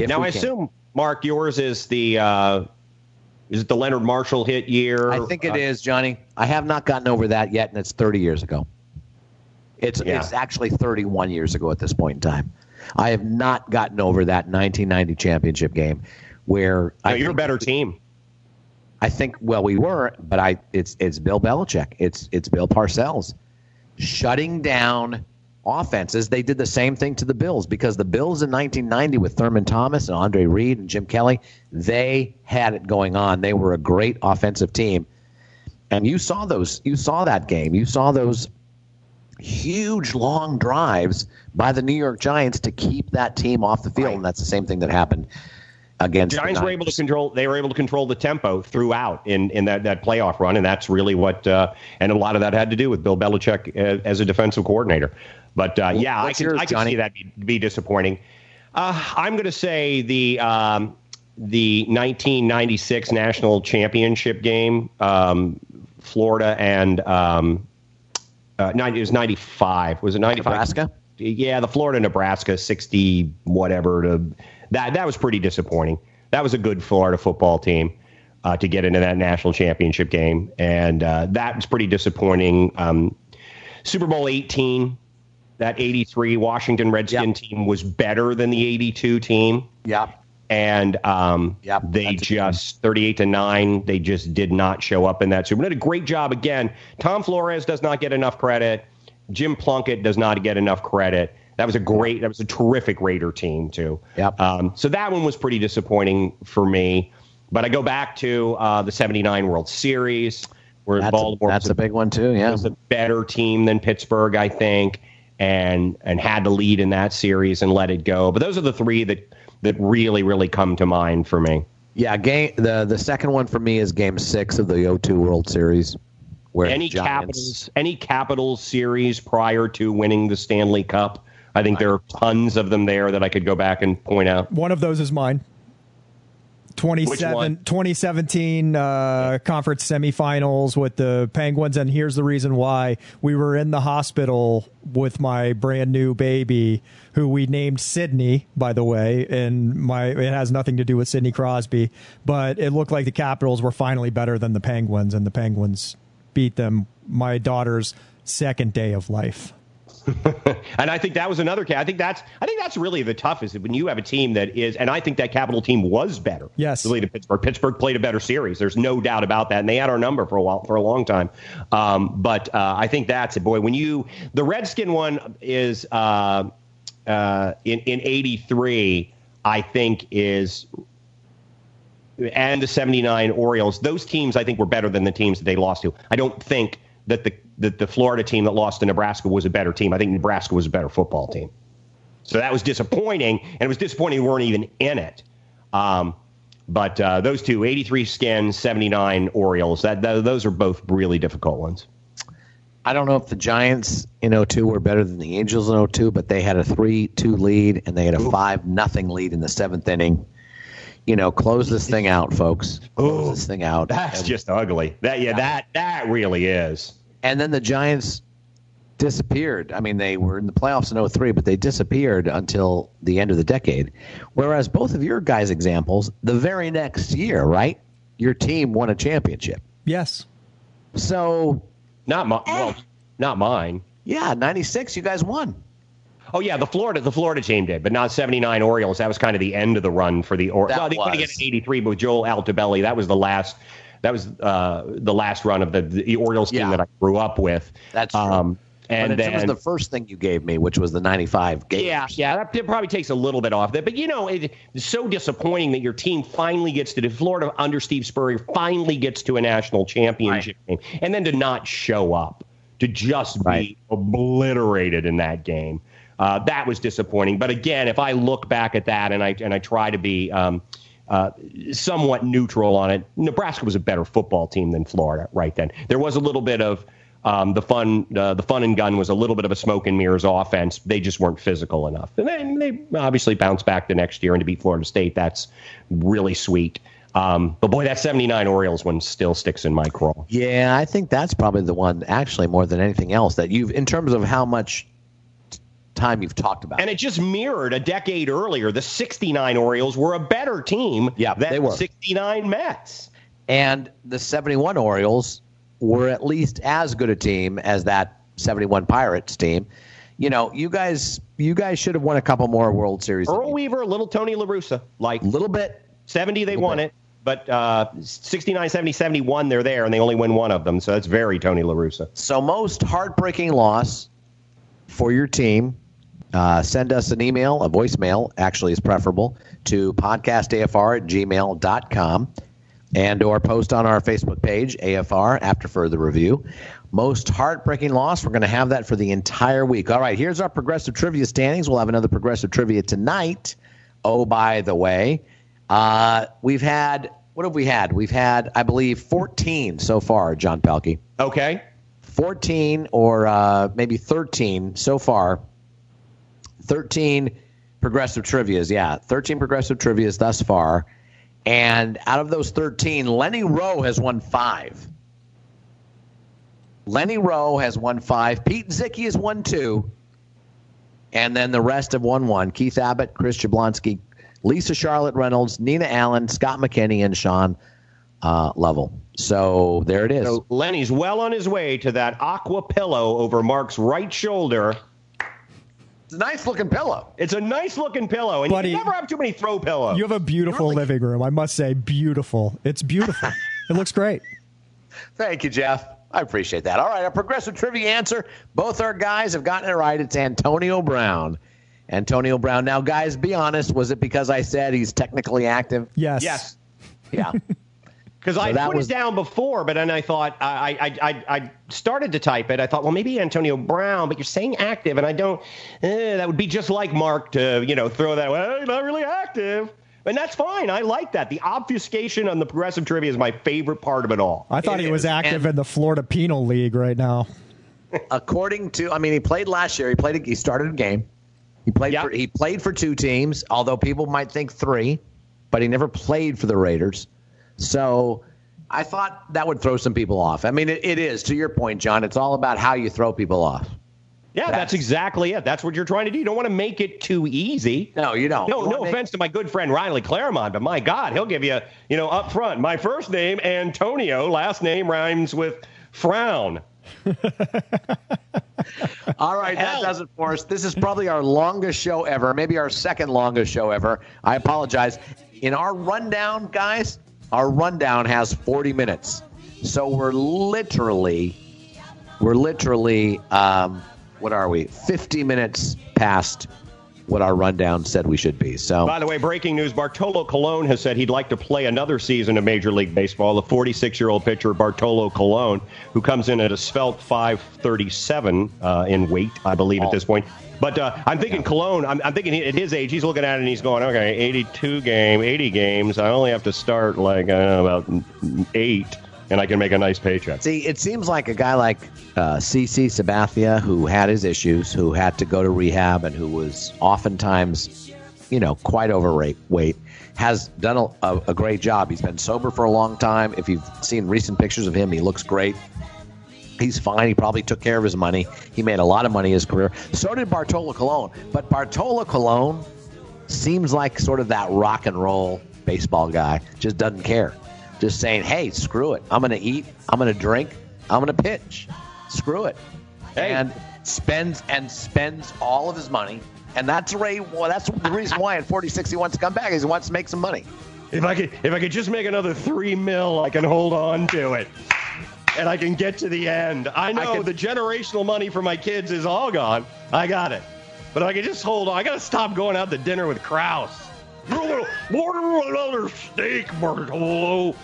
Now, I assume, Mark, yours is the uh, is it the Leonard Marshall hit year? I think it uh, is, Johnny. I have not gotten over that yet, and it's 30 years ago. It's yeah. it's actually 31 years ago at this point in time. I have not gotten over that 1990 championship game where no, you're a better team. I think well we were, but I it's it's Bill Belichick, it's it's Bill Parcells shutting down offenses. They did the same thing to the Bills because the Bills in 1990 with Thurman Thomas and Andre Reed and Jim Kelly, they had it going on. They were a great offensive team. And you saw those you saw that game. You saw those huge long drives by the New York Giants to keep that team off the field and that's the same thing that happened against Giants were able to control. They were able to control the tempo throughout in, in that, that playoff run, and that's really what. Uh, and a lot of that had to do with Bill Belichick uh, as a defensive coordinator. But uh, yeah, I can, yours, I can see that be, be disappointing. Uh, I'm going to say the um, the 1996 national championship game, um, Florida and um, uh, 90, it was 95. Was it 95? Nebraska. Yeah, the Florida Nebraska 60 whatever to that that was pretty disappointing. That was a good Florida football team uh, to get into that national championship game, and uh, that was pretty disappointing. Um, Super Bowl 18, that 83 Washington Redskin yep. team was better than the 82 team. Yeah. And um, yep, they just 38 to 9, they just did not show up in that Super Bowl. Did a great job again. Tom Flores does not get enough credit. Jim Plunkett does not get enough credit That was a great, that was a terrific Raider team too. Yep. Um, so that one was pretty disappointing for me. But I go back to uh, the '79 World Series, where That's, Baltimore a, that's was a big one too. Yeah. was a better team than Pittsburgh, I think, and and had to lead in that series and let it go. But those are the three that that really really come to mind for me. Yeah, game the the second one for me is Game Six of the 0-2 World Series, where Any Giants, Capitals any Capitals series prior to winning the Stanley Cup, I think there are tons of them there that I could go back and point out. One of those is mine. 27, 2017 uh, conference semifinals with the Penguins, and here's the reason why we were in the hospital with my brand new baby, who we named Sydney, by the way, and my it has nothing to do with Sidney Crosby, but it looked like the Capitals were finally better than the Penguins, and the Penguins beat them. My daughter's second day of life. And I think that was another case. I think that's I think that's really the toughest when you have a team that is, and I think that Capital team was better. Yes. really to Pittsburgh. Pittsburgh played a better series. There's no doubt about that, and they had our number for a while for a long time. Um, but uh, I think that's it, boy. When you the Redskin one is uh, uh, in in '83, I think is. And the 79 Orioles, those teams I think were better than the teams that they lost to. I don't think that the that the Florida team that lost to Nebraska was a better team. I think Nebraska was a better football team. So that was disappointing, and it was disappointing we weren't even in it. Um, but uh, those two, 83 Skins, 79 Orioles, that, that those are both really difficult ones. I don't know if the Giants in 0-2 were better than the Angels in 0-2, but they had a 3-2 lead and they had a 5 nothing lead in the seventh inning. You know, close this thing out, folks. Close this thing out. That's and, just ugly. That yeah, that that really is. And then the Giants disappeared. I mean, they were in the playoffs in 03, but they disappeared until the end of the decade. Whereas both of your guys' examples, the very next year, right? Your team won a championship. Yes. So, Not my, eh. well, not mine. yeah, 96, you guys won. Oh yeah, the Florida the Florida team did, but not 79 Orioles. That was kind of the end of the run for the Orioles. That Well, they could have get 83, but with Joe Altobelli, that was the last. That was uh, the last run of the, the Orioles team Yeah. that I grew up with. That's true. Um, and then terms of the first thing you gave me, which was the 95 game. Yeah, yeah, that, that probably takes a little bit off that. But you know, it, it's so disappointing that your team finally gets to Florida under Steve Spurrier finally gets to a national championship game, and then to not show up, to just Right. be obliterated in that game. Uh, that was disappointing. But again, if I look back at that and I and I try to be um, uh, somewhat neutral on it, Nebraska was a better football team than Florida right then. There was a little bit of um, the fun, uh, the fun and gun was a little bit of a smoke and mirrors offense. They just weren't physical enough, and then they obviously bounced back the next year and to beat Florida State. That's really sweet. Um, but boy, that '79 Orioles one still sticks in my craw. Yeah, I think that's probably the one, actually, more than anything else, that you've, in terms of how much time you've talked about. And it just mirrored a decade earlier. The '69 Orioles were a better team Yeah, than they were. '69 Mets. And the 71 Orioles were at least as good a team as that 71 Pirates team. You know, you guys you guys should have won a couple more World Series. Earl Weaver, little Tony La Russa, like A little bit. 70 they won it, but uh, 69, 70, 71 they're there, and they only win one of them. So that's very Tony La Russa. So most heartbreaking loss for your team. Uh, send us an email, a voicemail actually is preferable, to podcastafr at gmail.com and or post on our Facebook page, AFR, after further review. Most heartbreaking loss, we're going to have that for the entire week. All right, here's our progressive trivia standings. We'll have another progressive trivia tonight. Oh, by the way, uh, we've had, what have we had? We've had, I believe, 14 so far, John Pelkey. Okay. 14 or uh, maybe 13 so far. 13 progressive trivias, yeah, 13 progressive trivias thus far. And out of those 13, Lenny Rowe has won five. Lenny Rowe has won five. Pete Zicki has won two. And then the rest have won one. Keith Abbott, Chris Jablonski, Lisa Charlotte Reynolds, Nina Allen, Scott McKinney, and Sean uh, Lovell. So there it is. So Lenny's well on his way to that aqua pillow over Mark's right shoulder. It's a nice looking pillow. It's a nice looking pillow, and Buddy, you never have too many throw pillows. You have a beautiful living room. I must say, beautiful. It's beautiful. it looks great. Thank you, Jeff. I appreciate that. All right, a progressive trivia answer. Both our guys have gotten it right. It's Antonio Brown. Antonio Brown. Now, guys, be honest. Was it because I said he's technically active? Yes. Yes. Yeah. Because so I put was... it down before, but then I thought I, I, I, I started to type it. I thought, well, maybe Antonio Brown, but you're saying active, and I don't. Eh, that would be just like Mark to you know throw that. Well, not really active. And that's fine. I like that. The obfuscation on the progressive trivia is my favorite part of it all. I thought it he was is. active and in the Florida Penal League right now. According to, I mean, he played last year. He played. He started a game. He played. Yep. For, he played for two teams, although people might think three, but he never played for the Raiders. So I thought that would throw some people off. I mean, it, it is to your point, John. It's all about how you throw people off. Yeah, that's, that's, exactly it. That's what you're trying to do. You don't want to make it too easy. No, you don't. No, no offense to my good friend Riley Claremont, but my God, he'll give you, you know, up front. My first name Antonio, last name rhymes with frown. All right, that does it for us. This is probably our longest show ever, maybe our second longest show ever. I apologize. In our rundown, guys, our rundown has 40 minutes. So we're literally, we're literally, um, what are we? 50 minutes past what our rundown said we should be. So, by the way, breaking news: Bartolo Colon has said he'd like to play another season of Major League Baseball. The 46-year-old pitcher Bartolo Colon, who comes in at a svelte 537 uh, in weight, I believe, at this point. But uh, I'm thinking yeah. Colon. I'm, I'm thinking he, at his age, he's looking at it and he's going, okay, 82 game, 80 games. I only have to start like I don't know, about eight and I can make a nice paycheck. See, it seems like a guy like uh, CC Sabathia, who had his issues, who had to go to rehab, and who was oftentimes, you know, quite overweight, weight, has done a, a, a great job. He's been sober for a long time. If you've seen recent pictures of him, he looks great. He's fine. He probably took care of his money. He made a lot of money in his career. So did Bartolo Colon. But Bartolo Colon seems like sort of that rock and roll baseball guy. Just doesn't care just saying, "Hey, screw it. I'm going to eat. I'm going to drink. I'm going to pitch. Screw it." Hey. And spends and spends all of his money, and that's Ray. Well, that's the reason why in 46 he wants to come back. Is he wants to make some money. If I could, if I could just make another three mil, I can hold on to it, and I can get to the end. I know I can, the generational money for my kids is all gone. I got it, but I could just hold on, I got to stop going out to dinner with Krause. Order another steak, Bartolo.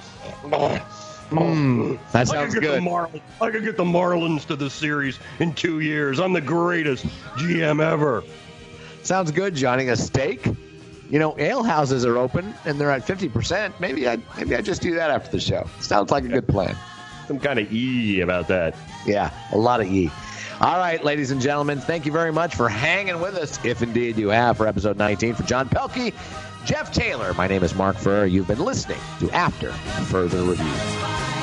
Mm, that sounds I good. Mar- I could get the Marlins to the series in two years. I'm the greatest GM ever. Sounds good, Johnny. A steak? You know, ale houses are open and they're at 50%. Maybe I maybe I just do that after the show. Sounds like a good plan. Some kind of E about that. Yeah, a lot of E. All right, ladies and gentlemen, thank you very much for hanging with us, if indeed you have, for episode 19. For John Pelkey, Jeff Taylor, my name is Mark Furr. You've been listening to After Further Review.